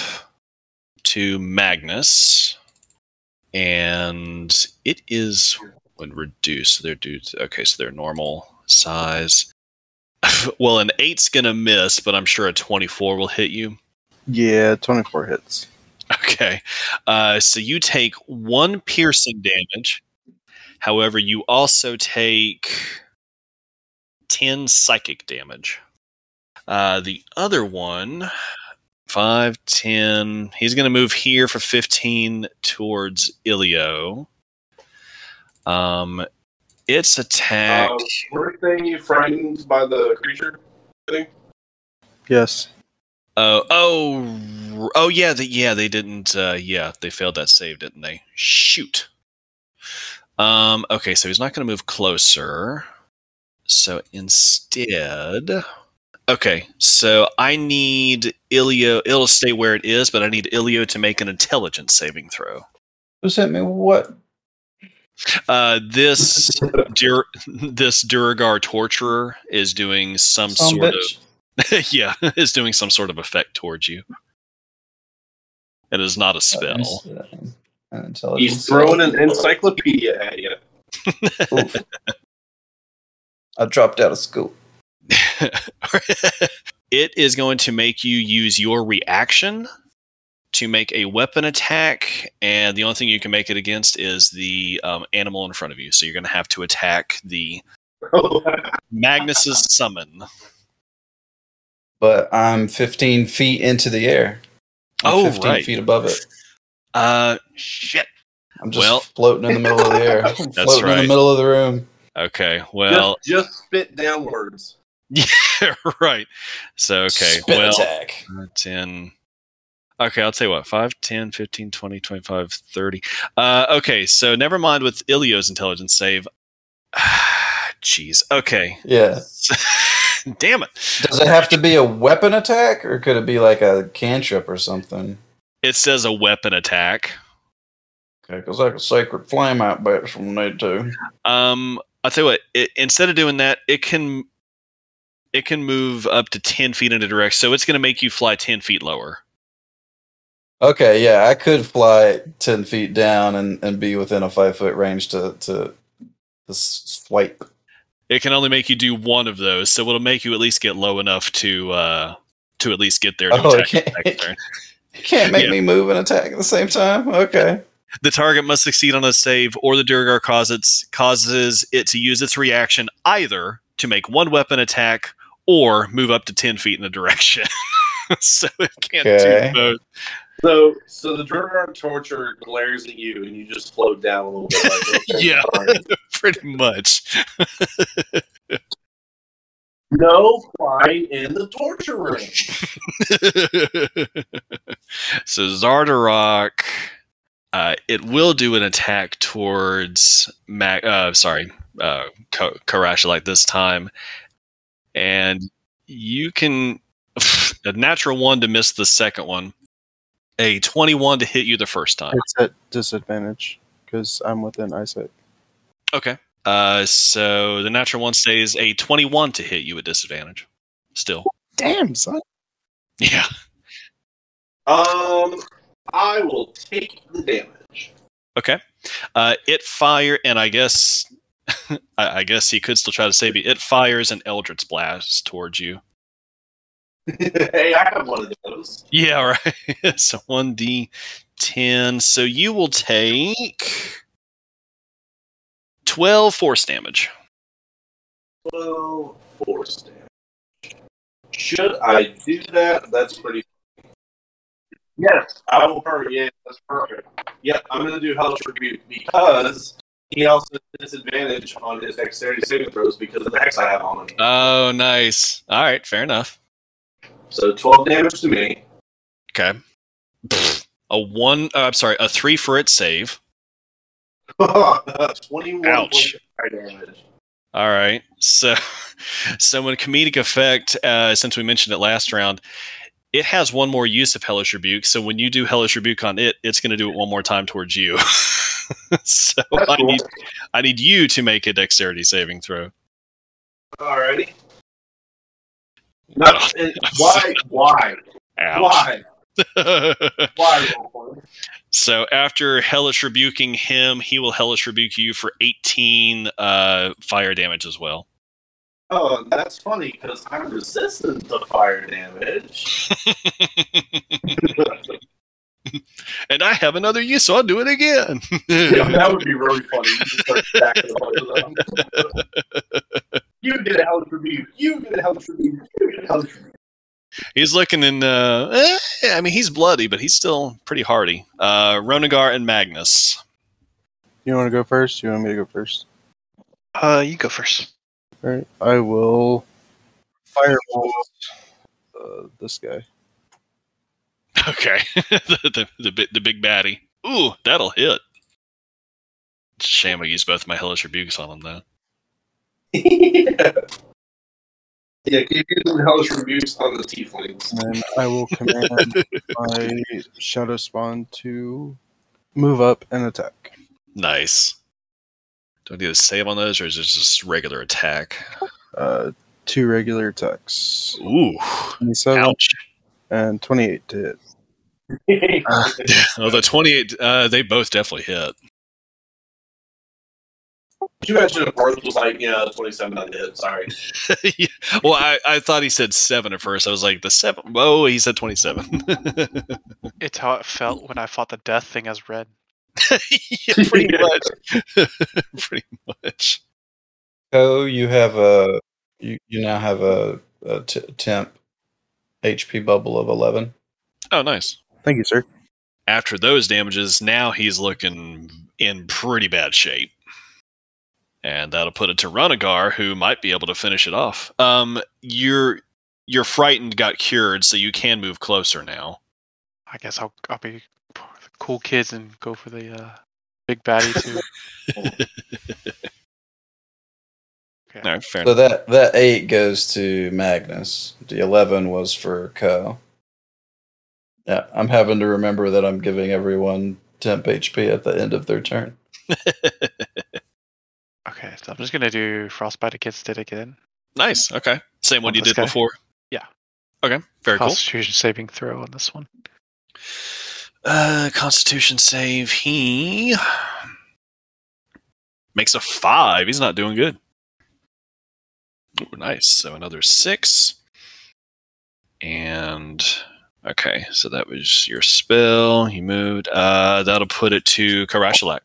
Speaker 1: to Magnus, and it is when reduced. So they're to, okay, so they're normal size. well, an eight's going to miss, but I'm sure a 24 will hit you.
Speaker 2: Yeah, 24 hits.
Speaker 1: Okay. Uh, so you take one piercing damage. However, you also take 10 psychic damage. Uh, the other one, 5, 10. He's going to move here for 15 towards Ilio. Um, its attack.
Speaker 3: Uh, were they frightened by the creature?
Speaker 2: Yes.
Speaker 1: Oh, oh, oh, yeah, the, yeah. They didn't. Uh, yeah, they failed that save, didn't they? Shoot. Um. Okay, so he's not going to move closer. So instead, okay. So I need Ilio. It'll stay where it is, but I need Ilio to make an intelligence saving throw.
Speaker 5: Who's hit me? What?
Speaker 1: Uh, this Dur- this Duergar torturer is doing some
Speaker 5: Some
Speaker 1: sort
Speaker 5: bitch.
Speaker 1: of yeah, is doing some sort of effect towards you. It is not a spell.
Speaker 5: Uh,
Speaker 3: He's throwing an encyclopedia at you.
Speaker 5: I dropped out of school.
Speaker 1: it is going to make you use your reaction to make a weapon attack, and the only thing you can make it against is the um, animal in front of you. So you're going to have to attack the Magnus's summon.
Speaker 5: But I'm 15 feet into the air. I'm
Speaker 1: Oh,
Speaker 5: 15
Speaker 1: right.
Speaker 5: feet above it.
Speaker 1: Uh, shit.
Speaker 5: I'm just
Speaker 1: Well-
Speaker 5: floating in the middle of the air. That's floating in the middle of the room.
Speaker 1: Okay, well,
Speaker 3: just, just spit downwards.
Speaker 1: yeah, right. So, okay,
Speaker 5: Spit
Speaker 1: well,
Speaker 5: attack.
Speaker 1: 10. Okay, I'll tell you what 5, 10, 15, 20, 25, 30. Uh, okay, so never mind with Ilio's intelligence save. Jeez. Okay.
Speaker 5: Yeah.
Speaker 1: Damn it.
Speaker 5: Does it have to be a weapon attack, or could it be like a cantrip or something?
Speaker 1: It says a weapon attack.
Speaker 5: Okay, because like a sacred flame out bats from need to.
Speaker 1: Um, I'll tell you what. It, instead of doing that, it can it can move up to ten feet in a direction, so it's going to make you fly ten feet lower.
Speaker 5: Okay, yeah, I could fly ten feet down and, and be within a five foot range to to to swipe.
Speaker 1: It can only make you do one of those, so it'll make you at least get low enough to uh to at least get there. To
Speaker 5: Oh, it
Speaker 1: attack
Speaker 5: can't-
Speaker 1: the next turn.
Speaker 5: You can't make
Speaker 1: Yeah.
Speaker 5: me move and attack at the same time. Okay.
Speaker 1: The target must succeed on a save, or the Duergar causes causes it to use its reaction either to make one weapon attack or move up to ten feet in a direction. so it can't
Speaker 5: Okay.
Speaker 1: do both.
Speaker 3: So, so the Duergar torture glares at you, and you just float down a little bit. Like, okay,
Speaker 1: Yeah.
Speaker 3: Fine.
Speaker 1: Pretty much.
Speaker 3: No fly in the torture room.
Speaker 1: so Xardorok, uh, it will do an attack towards Mac. Uh, sorry, uh, Ka- Karashalite this time, and you can a natural one to miss the second one, a twenty-one to hit you the first time.
Speaker 2: It's at disadvantage because I'm within eyesight.
Speaker 1: Okay. Uh, so the natural one stays a twenty-one to hit you at disadvantage. Still,
Speaker 2: Damn, son.
Speaker 1: yeah.
Speaker 3: Um, I will take the damage.
Speaker 1: Okay. Uh, it fire, and I guess, I, I guess he could still try to save you. It fires an Eldritch blast towards you.
Speaker 3: hey, I have one of those.
Speaker 1: Yeah, right. so one d ten. So you will take twelve force damage.
Speaker 3: Well, force damage. Should I do that? That's pretty. Yes, I will hurry. Yeah, that's perfect. Yep, I'm going to do Hellish Rebuke because he also has disadvantage on his dexterity saving throws because of the hex I have on him.
Speaker 1: Oh, nice. All right, fair enough.
Speaker 3: So 12 damage to me.
Speaker 1: Okay. Pfft. A one. Uh, I'm sorry, a three for its save.
Speaker 3: 21
Speaker 1: Ouch.
Speaker 3: points of fire damage.
Speaker 1: All right. So, so in comedic effect, uh, since we mentioned it last round, it has one more use of Hellish Rebuke. So when you do Hellish Rebuke on it, it's going to do it one more time towards you. so
Speaker 3: That's
Speaker 1: I
Speaker 3: cool.
Speaker 1: need, I need you to make a Dexterity saving throw.
Speaker 3: Alrighty. Not, it- why? Why?
Speaker 1: Ouch.
Speaker 3: Why? Why?
Speaker 1: So after Hellish Rebuking him, he will Hellish Rebuke you for 18 uh, fire damage as well.
Speaker 3: Oh, that's funny because I'm resistant to fire damage.
Speaker 1: and I have another use, so I'll do it again.
Speaker 3: Yeah, that would be really funny. You just start stacking a bunch of them. You get a hellish rebuke. You get a hellish rebuke. You get a hellish rebuke.
Speaker 1: He's looking in. Uh, eh, I mean, he's bloody, but he's still pretty hardy. Uh, Ronagar and Magnus.
Speaker 2: You want to go first? You want me to go first?
Speaker 4: Uh, you go first.
Speaker 2: All right. I will fireball uh, this guy.
Speaker 1: Okay, the, the the the big baddie. Ooh, that'll hit. Shame I used both my hellish rebukes on him though.
Speaker 3: yeah. Yeah, keep using hellish rebukes on the tieflings.
Speaker 2: And then I will command my shadow spawn to move up and attack.
Speaker 1: Nice. Do I need to save on those, or is it just regular attack?
Speaker 2: Uh, two regular attacks.
Speaker 1: Ooh,
Speaker 2: 27
Speaker 1: ouch.
Speaker 2: and 28 to hit.
Speaker 1: Oh, the twenty-eight. Uh, they both definitely hit.
Speaker 3: You mentioned it first was like, yeah, 27 on the hit. Sorry.
Speaker 1: Yeah. Well, I, I thought he said seven at first. I was like, the seven. Oh, he said twenty-seven.
Speaker 4: It's how it felt when I fought the death thing as red.
Speaker 1: yeah, pretty much. pretty much.
Speaker 5: Oh, you have a you, you now have a, a t- temp HP bubble of eleven.
Speaker 1: Oh, nice.
Speaker 2: Thank you, sir.
Speaker 1: After those damages, now he's looking in pretty bad shape. And that'll put it to Ronagar, who might be able to finish it off. Um, you're you're frightened, got cured, so you can move closer now.
Speaker 4: I guess I'll I'll be cool kids and go for the uh, big baddie too. Okay.
Speaker 1: No, fair
Speaker 5: So
Speaker 1: enough.
Speaker 5: that that eight goes to Magnus. The eleven was for Co. Yeah, I'm having to remember that I'm giving everyone temp HP at the end of their turn.
Speaker 4: Okay, so I'm just gonna do frostbite against it again.
Speaker 1: Nice. Okay. Same one
Speaker 4: On
Speaker 1: you did
Speaker 4: guy?
Speaker 1: before.
Speaker 4: Yeah.
Speaker 1: Okay. Very cool.
Speaker 4: Constitution saving throw on this one.
Speaker 1: Uh, Constitution save. He makes a five. He's not doing good. Ooh, nice. So another six. And okay, so that was your spell. You moved. Uh, that'll put it to Karashalak.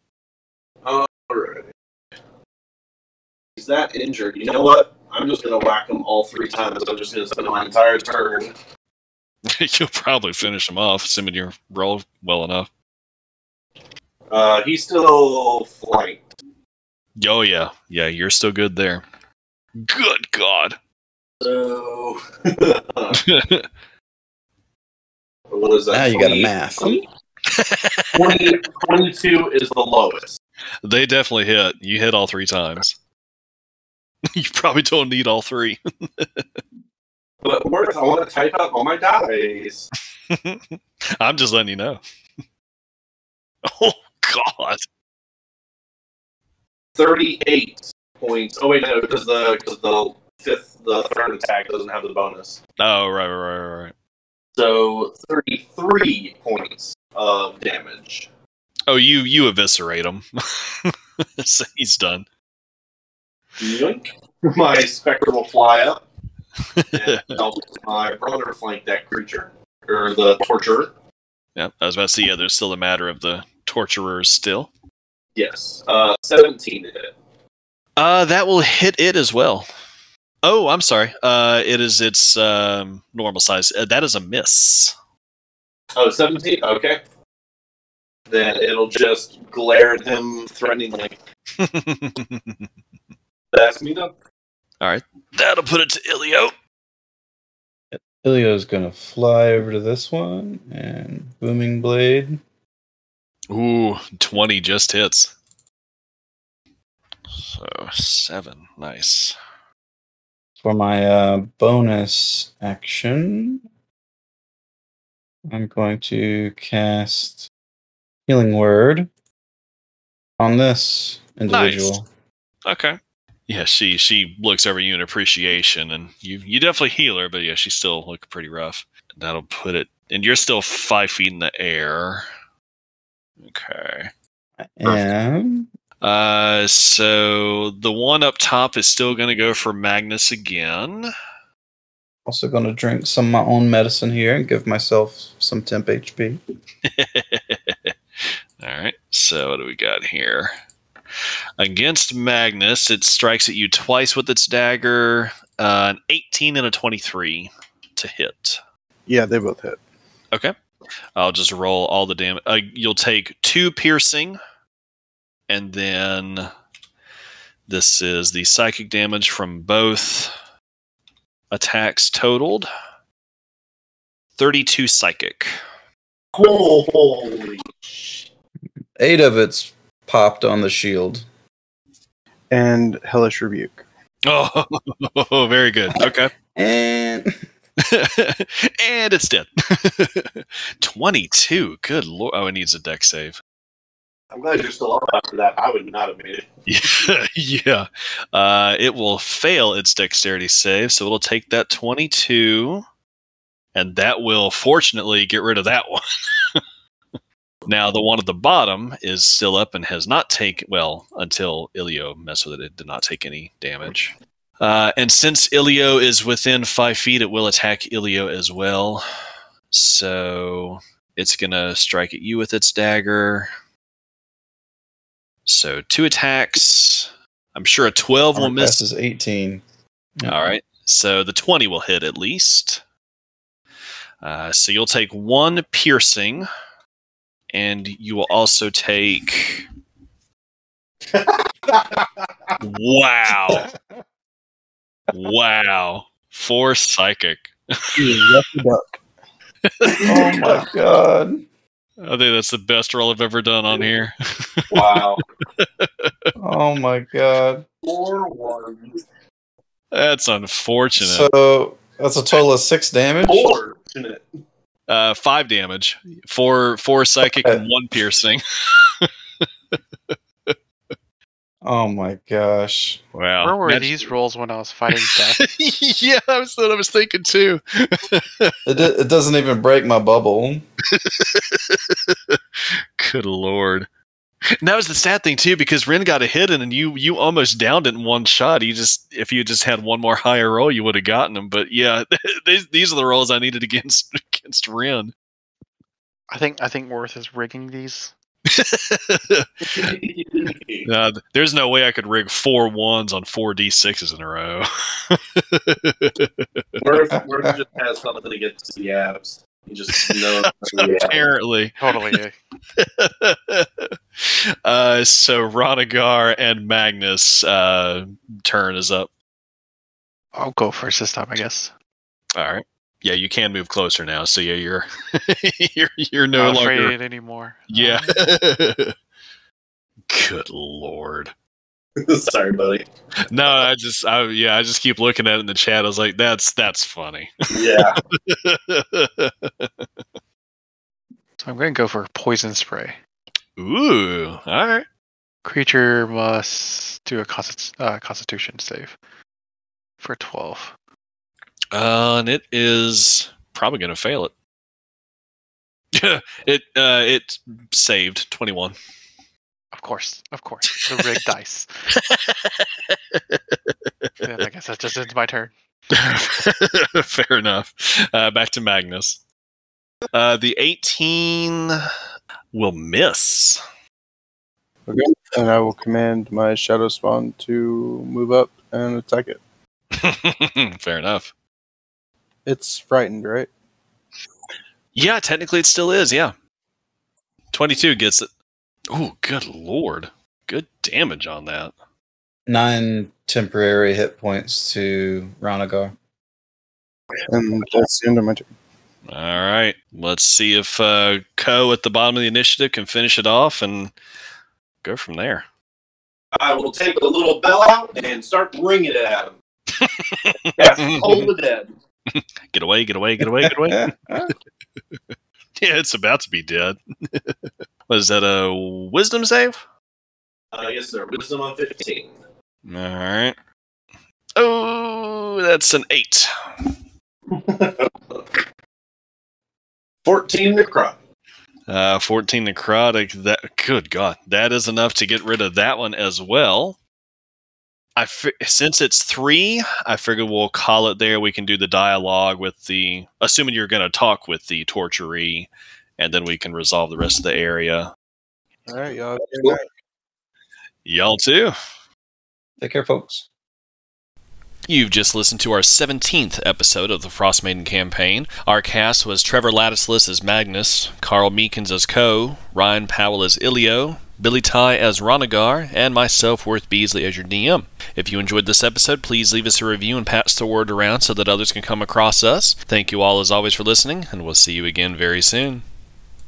Speaker 3: Alright. He's that injured. You know what? I'm just gonna whack him all three times. I'm just gonna spend my entire turn.
Speaker 1: You'll probably finish him off, assuming you roll well enough.
Speaker 3: Uh, he's still flanked.
Speaker 1: Oh yeah, yeah, you're still good there. Good God.
Speaker 3: So what is that?
Speaker 5: Now you got a math.
Speaker 3: 20 22 is the lowest.
Speaker 1: They definitely hit. You hit all three times. you probably don't need all three.
Speaker 3: But worth, I want to type up all my dice.
Speaker 1: I'm just letting you know. Oh God!
Speaker 3: 38 points. Oh wait, no, because the because the fifth, the third attack doesn't have the bonus.
Speaker 1: Oh right, right, right, right.
Speaker 3: So 33 points of damage.
Speaker 1: Oh, you you eviscerate him. so he's done.
Speaker 3: Yoink. My spectre will fly up and help my brother flank that creature or the torturer.
Speaker 1: Yeah, I was about to say. Yeah, there's still the matter of the torturers still.
Speaker 3: Yes, uh, 17 to hit.
Speaker 1: Uh, that will hit it as well. Oh, I'm sorry. Uh, it is its um, normal size. Uh, that is a miss.
Speaker 3: Oh, 17? Okay. Then it'll just glare at him threateningly. That's me done. All right.
Speaker 1: That'll put it to Ilio.
Speaker 5: Ilio's gonna fly over to this one and booming blade.
Speaker 1: Ooh, 20 just hits. So, seven. Nice.
Speaker 5: For my uh, bonus action, I'm going to cast Healing Word on this individual.
Speaker 1: Okay. Yeah, she she looks over you in appreciation, and you you definitely heal her, but yeah, she still look pretty rough. That'll put it, and you're still five feet in the air. Okay.
Speaker 5: And
Speaker 1: Uh, so the one up top is still going to go for Magnus again.
Speaker 5: also going to drink some of my own medicine here and give myself some temp HP.
Speaker 1: All right. So what do we got here? Against Magnus, it strikes at you twice with its dagger. Uh, an 18 and a 23 to hit.
Speaker 2: Yeah, they both hit.
Speaker 1: Okay. I'll just roll all the damage. Uh, you'll take two piercing, and then this is the psychic damage from both attacks totaled. 32 psychic.
Speaker 3: Holy sh-
Speaker 5: Eight of it's popped on the shield.
Speaker 2: And Hellish Rebuke.
Speaker 1: Oh, very good. Okay.
Speaker 5: And
Speaker 1: and it's dead. 22. Good lord. Oh, it needs a deck save.
Speaker 3: I'm glad you're still up after that. I would not have made it.
Speaker 1: Yeah, yeah. Uh, it will fail its dexterity save, so it'll take that 22, and that will fortunately get rid of that one. Now, the one at the bottom is still up and has not taken, well, until Ilio messed with it, it did not take any damage. Uh, and since Ilio is within five feet, it will attack Ilio as well. So it's going to strike at you with its dagger. So two attacks. I'm sure a 12 will miss.
Speaker 5: class is 18.
Speaker 1: All right. So the 20 will hit at least. Uh, so you'll take one piercing, and you will also take. Wow. wow. Four psychic.
Speaker 5: Oh my god.
Speaker 1: I think that's the best roll I've ever done on here.
Speaker 3: Wow.
Speaker 5: Oh my god.
Speaker 3: Four ones.
Speaker 1: That's unfortunate.
Speaker 5: So that's a total of six damage.
Speaker 3: Fortunate.
Speaker 1: Uh, five damage, four four psychic and one piercing.
Speaker 5: Oh my gosh.
Speaker 1: Wow.
Speaker 4: Where were
Speaker 1: Imagine-
Speaker 4: these rolls when I was fighting death?
Speaker 1: yeah, that's what I was thinking too.
Speaker 5: It, do- it doesn't even break my bubble.
Speaker 1: Good lord. And that was the sad thing too, because Ren got a hit in and you you almost downed it in one shot. You just if you just had one more higher roll, you would have gotten him. But yeah, these these are the rolls I needed against against Ren.
Speaker 4: I think I think Worth is rigging these.
Speaker 1: Uh, there's no way I could rig four ones on four d sixes in a row.
Speaker 3: Worth, Worth just has something against the abs. He just knows. yeah.
Speaker 1: Apparently.
Speaker 4: Totally.
Speaker 1: uh, so Ronagar and Magnus uh, turn is up.
Speaker 4: I'll go first this time, I guess.
Speaker 1: All right. Yeah, you can move closer now. So yeah, you're you're you're no
Speaker 4: Not
Speaker 1: longer.
Speaker 4: afraid anymore.
Speaker 1: Yeah.
Speaker 4: Um,
Speaker 1: Good lord.
Speaker 3: Sorry, buddy.
Speaker 1: No, I just I yeah, I just keep looking at it in the chat. I was like, that's that's funny.
Speaker 3: Yeah.
Speaker 4: so I'm going to go for poison spray.
Speaker 1: Ooh. All right.
Speaker 4: Creature must do a consti- uh, Constitution save for 12.
Speaker 1: Uh, and it is probably going to fail it. it uh it saved 21.
Speaker 4: Of course, of course. The rigged dice. Then I guess that just ends my turn.
Speaker 1: Fair enough. Uh, back to Magnus. Uh, the 18 will miss.
Speaker 2: Okay. And I will command my shadow spawn to move up and attack it.
Speaker 1: Fair enough.
Speaker 2: It's frightened, right?
Speaker 1: Yeah, technically it still is. Yeah. 22 gets it. Oh, good lord. Good damage on that.
Speaker 5: Nine temporary hit points to Ronagar.
Speaker 2: And that's the end of my turn.
Speaker 1: All right. Let's see if uh, Ko at the bottom of the initiative can finish it off and go from there.
Speaker 3: I will take the little bell out and start ringing it at him. Cast Toll the Dead.
Speaker 1: Get away, get away, get away, get away. yeah, it's about to be dead. Was that a wisdom save?
Speaker 3: Uh, yes, sir. Wisdom on 15.
Speaker 1: All right. Oh, that's an eight.
Speaker 3: 14 necrotic.
Speaker 1: Uh, 14 necrotic. That good God, that is enough to get rid of that one as well. I fi- since it's three, I figured we'll call it there. We can do the dialogue with the, assuming you're going to talk with the torturee, and then we can resolve the rest of the area.
Speaker 2: All right, y'all. Good
Speaker 3: Cool.
Speaker 2: night.
Speaker 1: Y'all too.
Speaker 5: Take care, folks.
Speaker 1: You've just listened to our 17th episode of the Frost Maiden campaign. Our cast was Trevor Lattisless as Magnus, Carl Meekins as Ko, Ryan Powell as Ilio, Billy Ty as Ronagar, and myself, Worth Beasley, as your DM. If you enjoyed this episode, please leave us a review and pass the word around so that others can come across us. Thank you all as always for listening, and we'll see you again very soon.